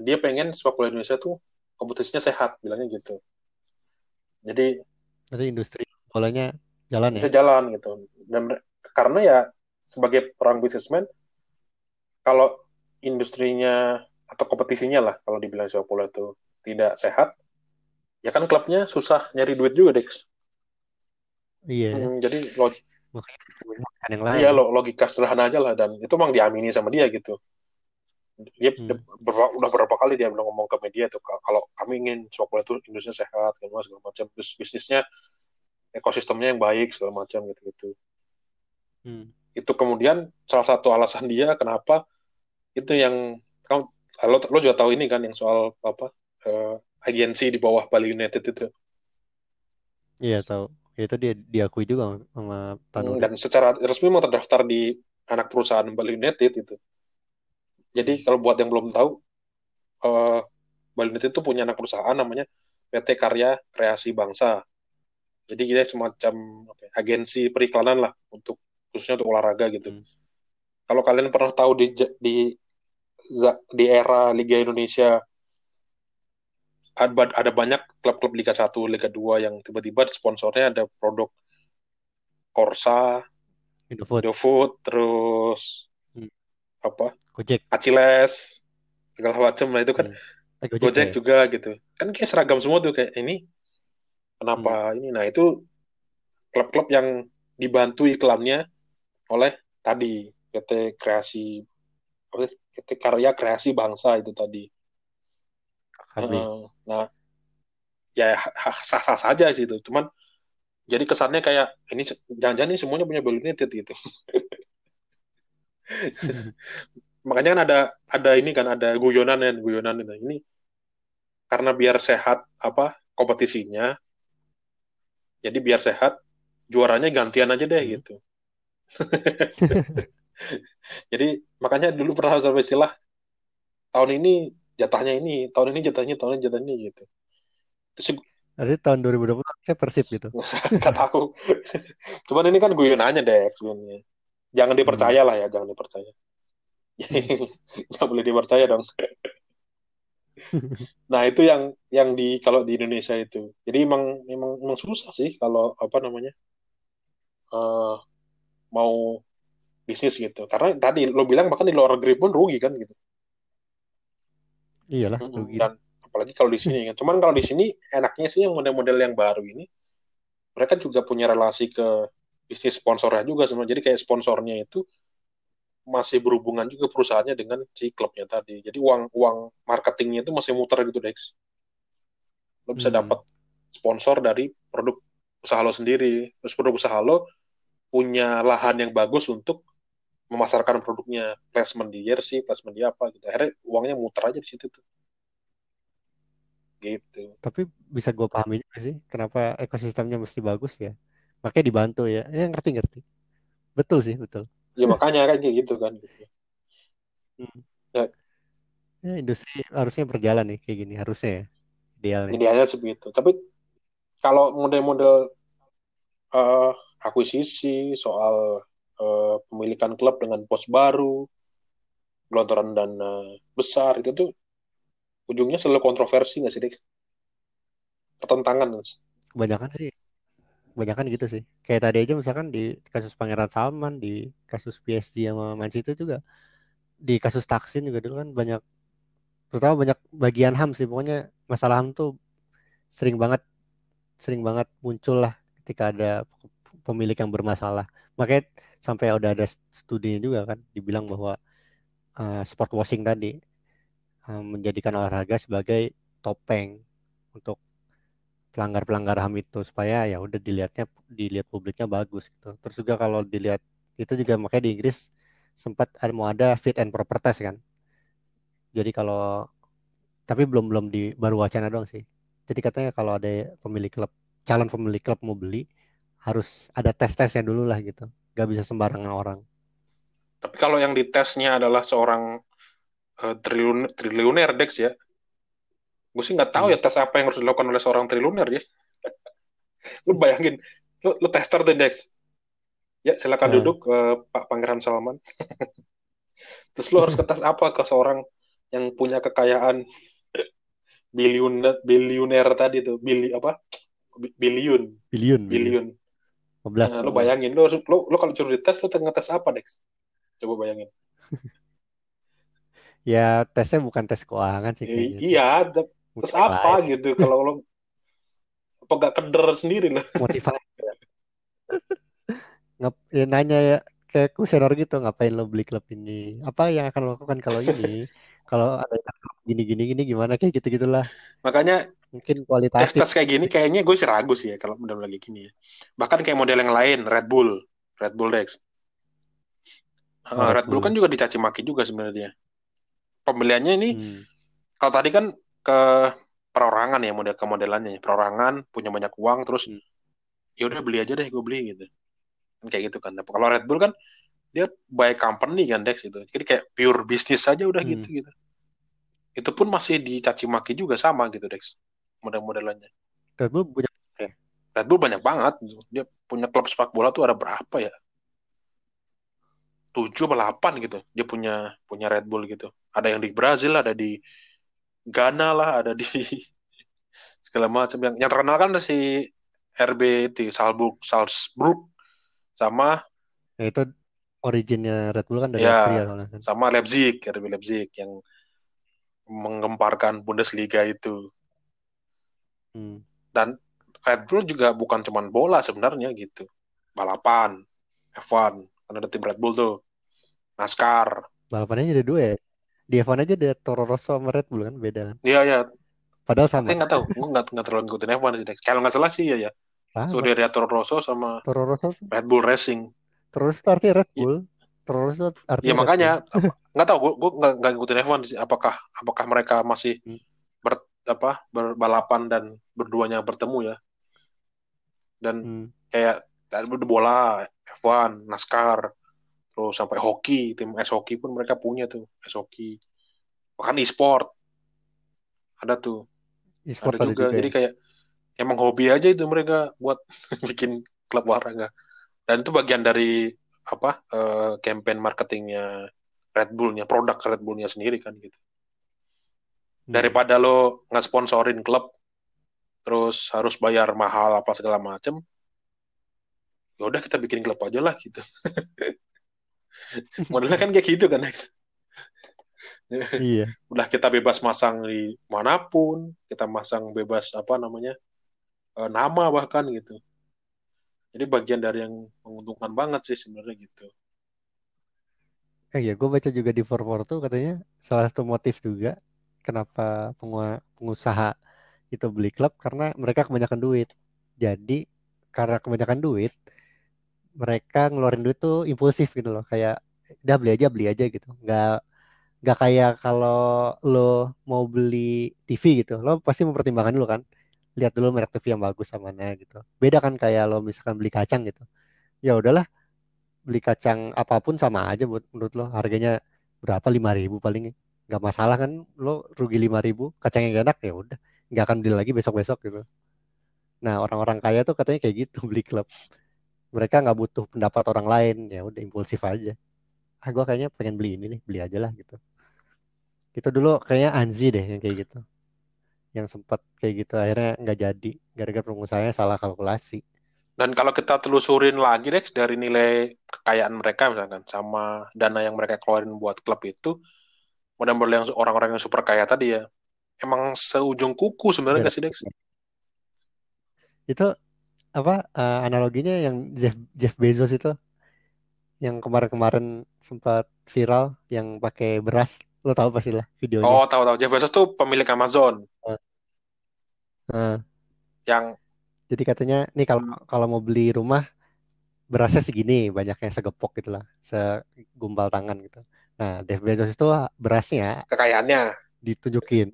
dia pengen sepak bola Indonesia tuh kompetisinya sehat bilangnya gitu. Jadi jadi industri bolanya jalan ya. Bisa jalan gitu. Dan karena ya sebagai perang bisnismen kalau industrinya atau kompetisinya lah kalau dibilang sepak bola itu tidak sehat, ya kan klubnya susah nyari duit juga, Dex. Iya. Hmm, jadi log yang lain. Iya, logika sederhana aja lah dan itu memang diamini sama dia gitu. Dia hmm. ber, udah berapa kali dia bilang ngomong ke media tuh kalau kami ingin sepak bola itu industri sehat, segala macam, terus bisnisnya ekosistemnya yang baik segala macam gitu-gitu. Hmm. Itu kemudian salah satu alasan dia kenapa itu yang kamu lo, lo juga tahu ini kan yang soal apa uh, agensi di bawah Bali United itu. Iya tahu. Ya, itu dia diakui juga sama Tanuri. Dan secara resmi mau terdaftar di anak perusahaan Bali United itu. Jadi kalau buat yang belum tahu, uh, Bali United itu punya anak perusahaan namanya PT Karya Kreasi Bangsa. Jadi kita semacam apa, ya, agensi periklanan lah untuk khususnya untuk olahraga gitu. Hmm. Kalau kalian pernah tahu di di di era Liga Indonesia ada, ada banyak klub-klub Liga 1, Liga 2 yang tiba-tiba sponsornya ada produk Corsa, Indofood, Indofood terus hmm. apa? Gojek. Aciles, segala macam lah itu kan. Hmm. Gojek, Gojek ya? juga gitu. Kan kayak seragam semua tuh kayak ini. Kenapa hmm. ini? Nah, itu klub-klub yang dibantu iklannya oleh tadi PT Kreasi PT Karya Kreasi Bangsa itu tadi. Uh, nah, ya sah-sah saja sih itu. Cuman jadi kesannya kayak ini jangan-jangan ini semuanya punya Bali United gitu. Makanya kan ada ada ini kan ada guyonan ya guyonan itu. Ini karena biar sehat apa kompetisinya. Jadi biar sehat juaranya gantian aja deh hmm. gitu. Jadi makanya dulu pernah sampai istilah tahun ini jatahnya ini, tahun ini jatahnya, tahun ini jatahnya gitu. Terus Berarti tahun 2020 saya persib gitu. Gak tahu. Cuman ini kan guyonannya deh sebenarnya. Jangan dipercaya hmm. lah ya, jangan dipercaya. Jangan boleh dipercaya dong. nah itu yang yang di kalau di Indonesia itu. Jadi emang emang, emang susah sih kalau apa namanya uh, mau bisnis gitu. Karena tadi lo bilang bahkan di luar negeri pun rugi kan gitu. Iyalah, rugi. Dan apalagi kalau di sini kan. Cuman kalau di sini enaknya sih yang model-model yang baru ini mereka juga punya relasi ke bisnis sponsornya juga semua. Jadi kayak sponsornya itu masih berhubungan juga perusahaannya dengan si klubnya tadi. Jadi uang uang marketingnya itu masih muter gitu, Dex. Lo bisa hmm. dapat sponsor dari produk usaha lo sendiri. Terus produk usaha lo punya lahan yang bagus untuk memasarkan produknya placement di jersey, placement di apa gitu. Akhirnya uangnya muter aja di situ tuh. Gitu. Tapi bisa gue pahami juga sih kenapa ekosistemnya mesti bagus ya. Makanya dibantu ya. Ya ngerti-ngerti. Betul sih, betul. Ya makanya kan kayak gitu kan. Hmm. Ya. ya. industri harusnya berjalan nih kayak gini harusnya ya. Idealnya. Idealnya sebegitu. Tapi kalau model-model uh, akuisisi, soal uh, pemilikan klub dengan bos baru, gelontoran dana besar itu tuh ujungnya selalu kontroversi nggak sih, Dex? Pertentangan. Kebanyakan sih, kebanyakan gitu sih. Kayak tadi aja misalkan di kasus Pangeran Salman, di kasus PSG sama Man City juga, di kasus Taksin juga dulu kan banyak, terutama banyak bagian HAM sih. Pokoknya masalah HAM tuh sering banget, sering banget muncul lah ketika ada pemilik yang bermasalah. Makanya sampai udah ada studinya juga kan dibilang bahwa uh, sport washing tadi uh, menjadikan olahraga sebagai topeng untuk pelanggar-pelanggar HAM itu supaya ya udah dilihatnya dilihat publiknya bagus gitu. Terus juga kalau dilihat itu juga makanya di Inggris sempat ada mau ada fit and proper test kan. Jadi kalau tapi belum belum di baru wacana doang sih. Jadi katanya kalau ada pemilik klub, calon pemilik klub mau beli, harus ada tes-tesnya dulu lah gitu. Gak bisa sembarangan orang. Tapi kalau yang ditesnya adalah seorang uh, triliun, triliuner Dex ya, gue sih nggak tahu hmm. ya tes apa yang harus dilakukan oleh seorang triliuner ya. lu bayangin, lu, lu tester deh Dex. Ya silakan hmm. duduk uh, Pak Pangeran Salman. Terus lu harus tes apa ke seorang yang punya kekayaan biliuner biliuner tadi tuh bili apa biliun biliun biliun 15. Nah, lo bayangin, lo, lo, lo kalau suruh dites, lo ngetes apa, Dex? Coba bayangin. ya, tesnya bukan tes keuangan sih. Kayaknya. Iya, tes apa lain. gitu. Kalau lo apa gak keder sendiri lah. Motivasi. Ngap, ya nanya ya kayak kuesioner gitu ngapain lo beli klub ini apa yang akan lo lakukan kalau ini kalau ada gini gini gini gimana? Kayak gitu gitulah makanya mungkin kualitas tes kayak gini kayaknya gue ragu sih ya kalau model lagi gini ya. Bahkan kayak model yang lain Red Bull. Red Bull Dex. Uh, Red Bull kan juga dicaci maki juga sebenarnya. Pembeliannya ini hmm. kalau tadi kan ke perorangan ya model ke modelannya. Perorangan punya banyak uang terus hmm. ya udah beli aja deh gue beli gitu. Kan kayak gitu kan. Kalau Red Bull kan dia by company kan Dex itu jadi kayak pure bisnis saja udah hmm. gitu gitu. Itu pun masih dicaci maki juga sama gitu Dex model-modelannya. Red Bull punya ya? Red Bull banyak banget. Dia punya klub sepak bola tuh ada berapa ya? Tujuh atau delapan gitu. Dia punya punya Red Bull gitu. Ada yang di Brazil ada di Ghana lah ada di segala macam. Yang yang terkenal kan si RB itu Salzburg Salzburg sama ya, itu originnya Red Bull kan dari ya, Austria soalnya kan. Sama Leipzig, RB Leipzig yang menggemparkan Bundesliga itu. Hmm. Dan Red Bull juga bukan cuma bola sebenarnya gitu. Balapan, F1, kan ada tim Red Bull tuh. NASCAR. Balapannya ada dua ya? Di F1 aja ada Toro Rosso sama Red Bull kan beda kan? Iya, iya. Padahal sama. Saya nggak tahu, gue nggak nggak terlalu ngikutin F1 sih. Kalau nggak salah sih ya ya. Sudah ada Toro Rosso sama Toro Rosso Red Bull Racing. Terus artinya Red iya. Bull. Terus itu artinya Ya makanya nggak tahu gue gue nggak ngikutin F1 sih apakah apakah mereka masih hmm. ber apa berbalapan dan berduanya bertemu ya. Dan hmm. kayak dari bola, F1, NASCAR, terus sampai hoki, tim es hoki pun mereka punya tuh, es hoki. Bahkan e-sport. Ada tuh. E-sport ada, juga. juga. Jadi ya? kayak emang hobi aja itu mereka buat bikin klub olahraga dan itu bagian dari apa uh, campaign marketingnya Red Bullnya produk Red Bullnya sendiri kan gitu. Hmm. daripada lo nggak sponsorin klub terus harus bayar mahal apa segala macem ya udah kita bikin klub aja lah gitu. Modelnya kan kayak gitu kan next iya. Udah kita bebas masang di mana pun kita masang bebas apa namanya eh, nama bahkan gitu jadi bagian dari yang menguntungkan banget sih sebenarnya gitu. Eh ya, gue baca juga di forward tuh katanya salah satu motif juga kenapa pengusaha itu beli klub karena mereka kebanyakan duit. Jadi karena kebanyakan duit, mereka ngeluarin duit tuh impulsif gitu loh. Kayak udah beli aja beli aja gitu. Nggak nggak kayak kalau lo mau beli TV gitu, lo pasti mempertimbangkan dulu kan lihat dulu merek TV yang bagus sama mana gitu. Beda kan kayak lo misalkan beli kacang gitu. Ya udahlah beli kacang apa pun sama aja buat menurut lo. Harganya berapa? lima ribu paling. Nggak masalah kan lo rugi lima ribu kacang yang enak ya udah. Nggak akan beli lagi besok besok gitu. Nah orang-orang kaya tuh katanya kayak gitu beli klub. Mereka nggak butuh pendapat orang lain. Ya udah impulsif aja. Ah gue kayaknya pengen beli ini nih beli aja lah gitu. Itu dulu kayaknya Anzi deh yang kayak gitu yang sempat kayak gitu akhirnya nggak jadi gara-gara pengusahanya salah kalkulasi. Dan kalau kita telusurin lagi deh dari nilai kekayaan mereka misalkan sama dana yang mereka keluarin buat klub itu, model-model yang orang-orang yang super kaya tadi ya, emang seujung kuku sebenarnya nggak sih Dex? Itu apa uh, analoginya yang Jeff Jeff Bezos itu yang kemarin-kemarin sempat viral yang pakai beras Lo tahu pasti lah videonya. Oh, tahu tahu. Jeff Bezos tuh pemilik Amazon. Uh. Uh. Yang jadi katanya nih kalau kalau mau beli rumah berasnya segini banyaknya segepok gitu lah, segumpal tangan gitu. Nah, Jeff Bezos itu berasnya kekayaannya ditunjukin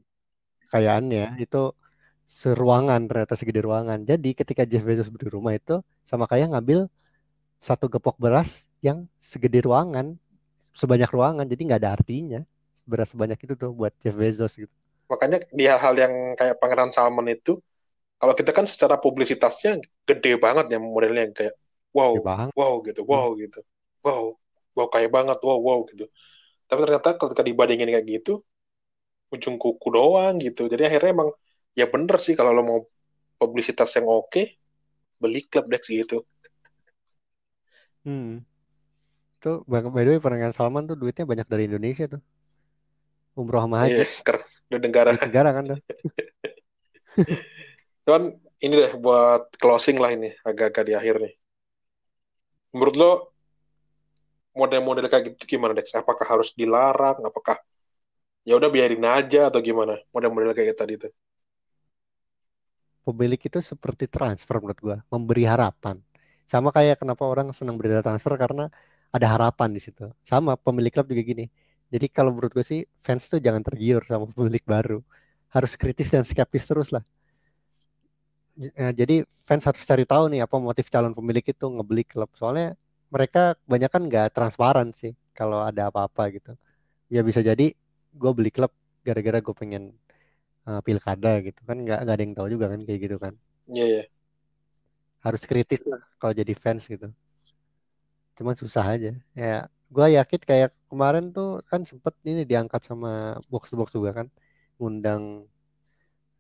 kekayaannya itu seruangan ternyata segede ruangan. Jadi ketika Jeff Bezos beli rumah itu sama kayak ngambil satu gepok beras yang segede ruangan, sebanyak ruangan. Jadi nggak ada artinya beras sebanyak itu tuh buat Jeff Bezos gitu. Makanya di hal-hal yang kayak Pangeran Salman itu, kalau kita kan secara publisitasnya gede banget ya modelnya kayak wow, wow gitu, wow hmm. gitu, wow, wow kayak banget, wow, wow gitu. Tapi ternyata ketika dibandingin kayak gitu, ujung kuku doang gitu. Jadi akhirnya emang ya bener sih kalau lo mau publisitas yang oke okay, beli klub Dex gitu hmm tuh by the way Salman tuh duitnya banyak dari Indonesia tuh umroh sama haji. Iya, dari negara. Negara kan tuh. Cuman ini deh buat closing lah ini agak-agak di akhir nih. Menurut lo model-model kayak gitu gimana Dex? Apakah harus dilarang? Apakah ya udah biarin aja atau gimana model-model kayak tadi tuh? Pemilik itu seperti transfer menurut gue, memberi harapan. Sama kayak kenapa orang senang berita transfer karena ada harapan di situ. Sama pemilik klub juga gini. Jadi kalau menurut gue sih fans tuh jangan tergiur sama pemilik baru. Harus kritis dan skeptis terus lah. Eh, jadi fans harus cari tahu nih apa motif calon pemilik itu ngebeli klub. Soalnya mereka kebanyakan nggak transparan sih kalau ada apa-apa gitu. Ya bisa jadi gue beli klub gara-gara gue pengen uh, pilkada gitu kan nggak nggak ada yang tahu juga kan kayak gitu kan iya yeah, yeah. harus kritis lah kalau jadi fans gitu cuman susah aja ya gue yakin kayak kemarin tuh kan sempet ini diangkat sama box to box juga kan ngundang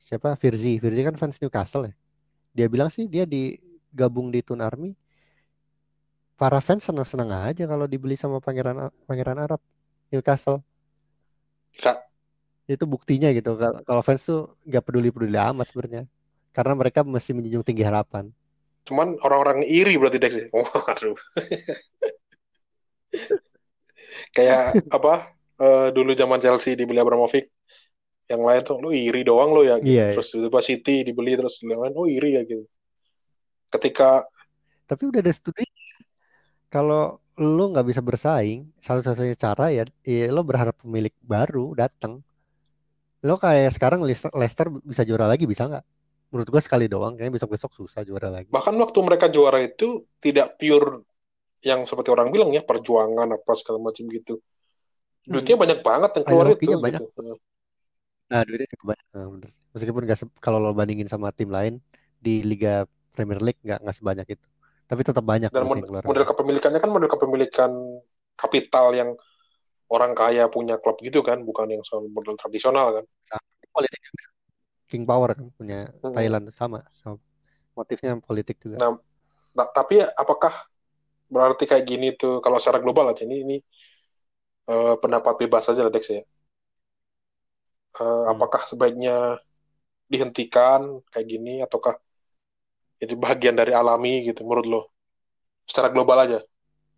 siapa Firzi Firzi kan fans Newcastle ya. Dia bilang sih dia digabung di Tun Army. Para fans senang-senang aja kalau dibeli sama pangeran pangeran Arab Newcastle. Kak, itu buktinya gitu. Kalau fans tuh nggak peduli peduli amat sebenarnya. Karena mereka masih menjunjung tinggi harapan. Cuman orang-orang iri berarti Dex oh aduh kayak apa uh, dulu zaman Chelsea dibeli Abramovich yang lain tuh lu iri doang lo ya gitu. yeah, terus tiba City dibeli terus yang lain oh iri ya gitu ketika tapi udah ada studi kalau lo nggak bisa bersaing satu-satunya cara ya, ya lo berharap pemilik baru datang lo kayak sekarang Leicester bisa juara lagi bisa nggak? Menurut gue sekali doang, kayaknya besok-besok susah juara lagi. Bahkan waktu mereka juara itu tidak pure yang seperti orang bilang ya perjuangan apa segala macam gitu. Duitnya hmm. banyak banget yang keluar itu. banyak. Gitu. Nah, duitnya juga banyak. Nah, Meskipun gak kalau lo bandingin sama tim lain di Liga Premier League nggak nggak sebanyak itu. Tapi tetap banyak. Dan mod model kepemilikannya kan model kepemilikan kapital yang orang kaya punya klub gitu kan, bukan yang soal model tradisional kan. Politik King Power kan punya hmm. Thailand sama, sama motifnya politik juga. Nah, nah, tapi apakah berarti kayak gini tuh kalau secara global aja ini ini uh, pendapat bebas saja Dex ya. Uh, hmm. Apakah sebaiknya dihentikan kayak gini ataukah itu bagian dari alami gitu menurut lo? Secara global aja.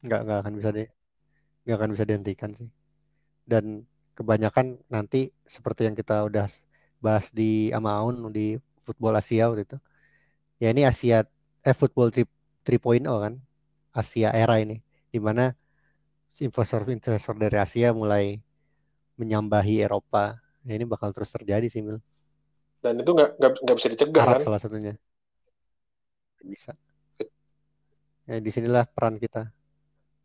Nggak, nggak akan bisa deh. Nggak akan bisa dihentikan sih dan kebanyakan nanti seperti yang kita udah bahas di Amaun di football Asia waktu itu ya ini Asia eh football 3.0 kan Asia era ini di mana investor-investor dari Asia mulai menyambahi Eropa. Ya, ini bakal terus terjadi sih Mil. Dan itu nggak nggak bisa dicegah Arab kan? salah satunya. Bisa. Ya di sinilah peran kita.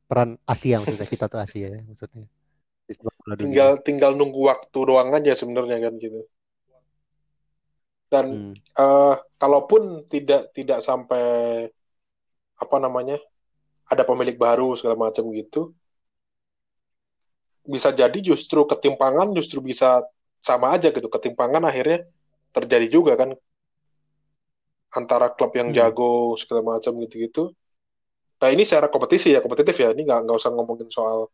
Peran Asia maksudnya. Kita tuh Asia ya maksudnya. Tinggal tinggal nunggu waktu doang aja sebenarnya kan gitu. Dan hmm. uh, kalaupun tidak tidak sampai apa namanya ada pemilik baru segala macam gitu bisa jadi justru ketimpangan justru bisa sama aja gitu. Ketimpangan akhirnya terjadi juga kan antara klub yang hmm. jago segala macam gitu-gitu. Nah ini secara kompetisi ya kompetitif ya. Ini nggak nggak usah ngomongin soal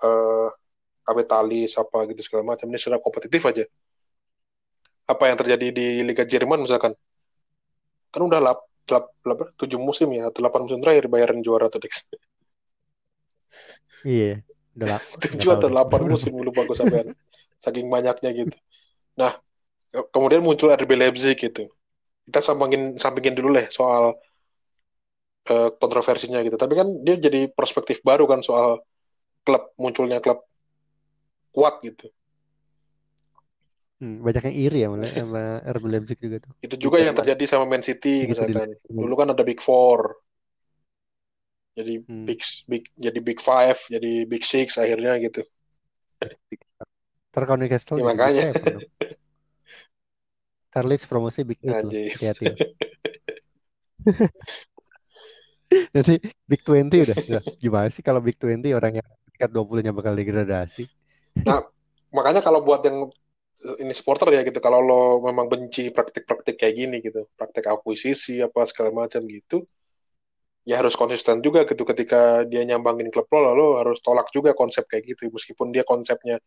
uh, kapitalis apa gitu segala macam. Ini secara kompetitif aja. Apa yang terjadi di Liga Jerman misalkan? Kan udah lap, lap tujuh musim ya atau delapan musim terakhir bayaran juara tuh Dex. Iya udah tujuh atau delapan musim lupa gue sampai saking banyaknya gitu. Nah kemudian muncul RB Leipzig gitu. Kita sampingin sampingin dulu lah soal uh, kontroversinya gitu. Tapi kan dia jadi perspektif baru kan soal klub munculnya klub kuat gitu. Hmm, banyak yang iri ya sama RB Leipzig juga tuh. Itu juga yang terjadi sama Man City misalkan. Dulu kan ada Big Four. Jadi hmm. big big jadi Big Five, jadi Big Six akhirnya gitu. Ntar kalau Newcastle ya, makanya. Charles promosi Big Eight loh. Hati-hati. Nanti Big 20 udah, udah. Gimana sih kalau Big 20 orang yang dekat 20-nya bakal degradasi? Nah, makanya kalau buat yang ini supporter ya gitu, kalau lo memang benci praktik-praktik kayak gini gitu, praktik akuisisi apa segala macam gitu, ya harus konsisten juga gitu ketika dia nyambangin klub lo, lo harus tolak juga konsep kayak gitu, meskipun dia konsepnya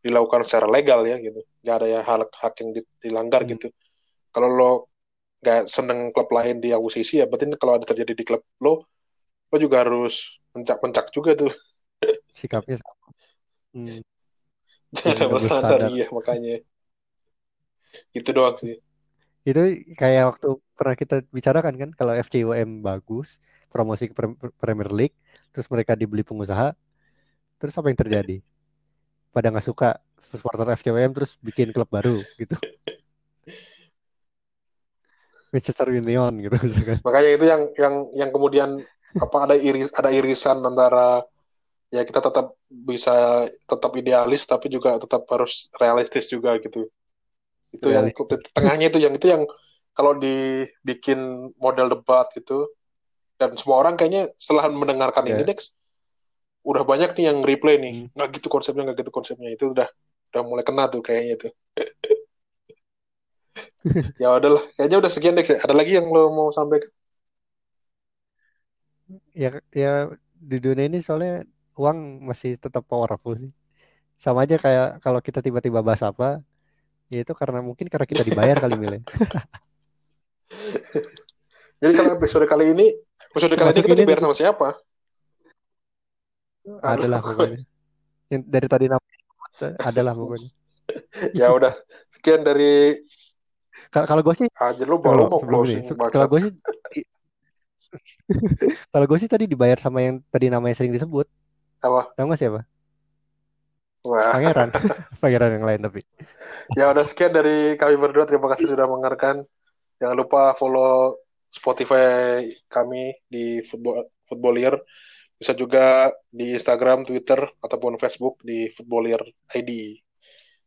dilakukan secara legal ya gitu, nggak ada ya hak hak yang dilanggar hmm. gitu. Kalau lo nggak seneng klub lain di akuisisi ya berarti kalau ada terjadi di klub lo, lo juga harus mencak-mencak juga tuh. Sikapnya Hmm. Jangan berstandar, iya makanya. Itu doang sih. Itu kayak waktu pernah kita bicarakan kan kalau FCUM bagus, promosi ke Premier League, terus mereka dibeli pengusaha, terus apa yang terjadi? Pada nggak suka supporter FCUM terus bikin klub baru gitu. Manchester Union gitu misalkan. Makanya itu yang yang yang kemudian apa ada iris ada irisan antara ya kita tetap bisa tetap idealis tapi juga tetap harus realistis juga gitu. Itu Realis. yang tengahnya itu yang itu yang kalau dibikin model debat gitu dan semua orang kayaknya setelah mendengarkan yeah. ini Dex. Udah banyak nih yang replay nih. Hmm. nggak gitu konsepnya nggak gitu konsepnya. Itu udah udah mulai kena tuh kayaknya tuh ya udahlah kayaknya udah sekian Dex ya. Ada lagi yang lo mau sampaikan? Ya ya di dunia ini soalnya uang masih tetap powerful sih. Sama aja kayak kalau kita tiba-tiba bahas apa, ya itu karena mungkin karena kita dibayar kali milih. Jadi kalau episode kali ini, episode kali ini kita dibayar sama siapa? Adalah pokoknya. Yang dari tadi nama adalah pokoknya. ya udah, sekian dari kalau gue sih aja lu baru mau ini kalau gue sih kalau gue sih tadi dibayar sama yang tadi namanya sering disebut apa? Tahu gak siapa? Wah. Pangeran. Pangeran yang lain tapi. ya udah sekian dari kami berdua. Terima kasih sudah mendengarkan. Jangan lupa follow Spotify kami di Football Footballier. Bisa juga di Instagram, Twitter, ataupun Facebook di Footballier ID.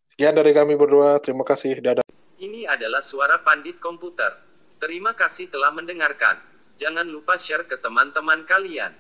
Sekian dari kami berdua. Terima kasih. Dadah. Ini adalah suara pandit komputer. Terima kasih telah mendengarkan. Jangan lupa share ke teman-teman kalian.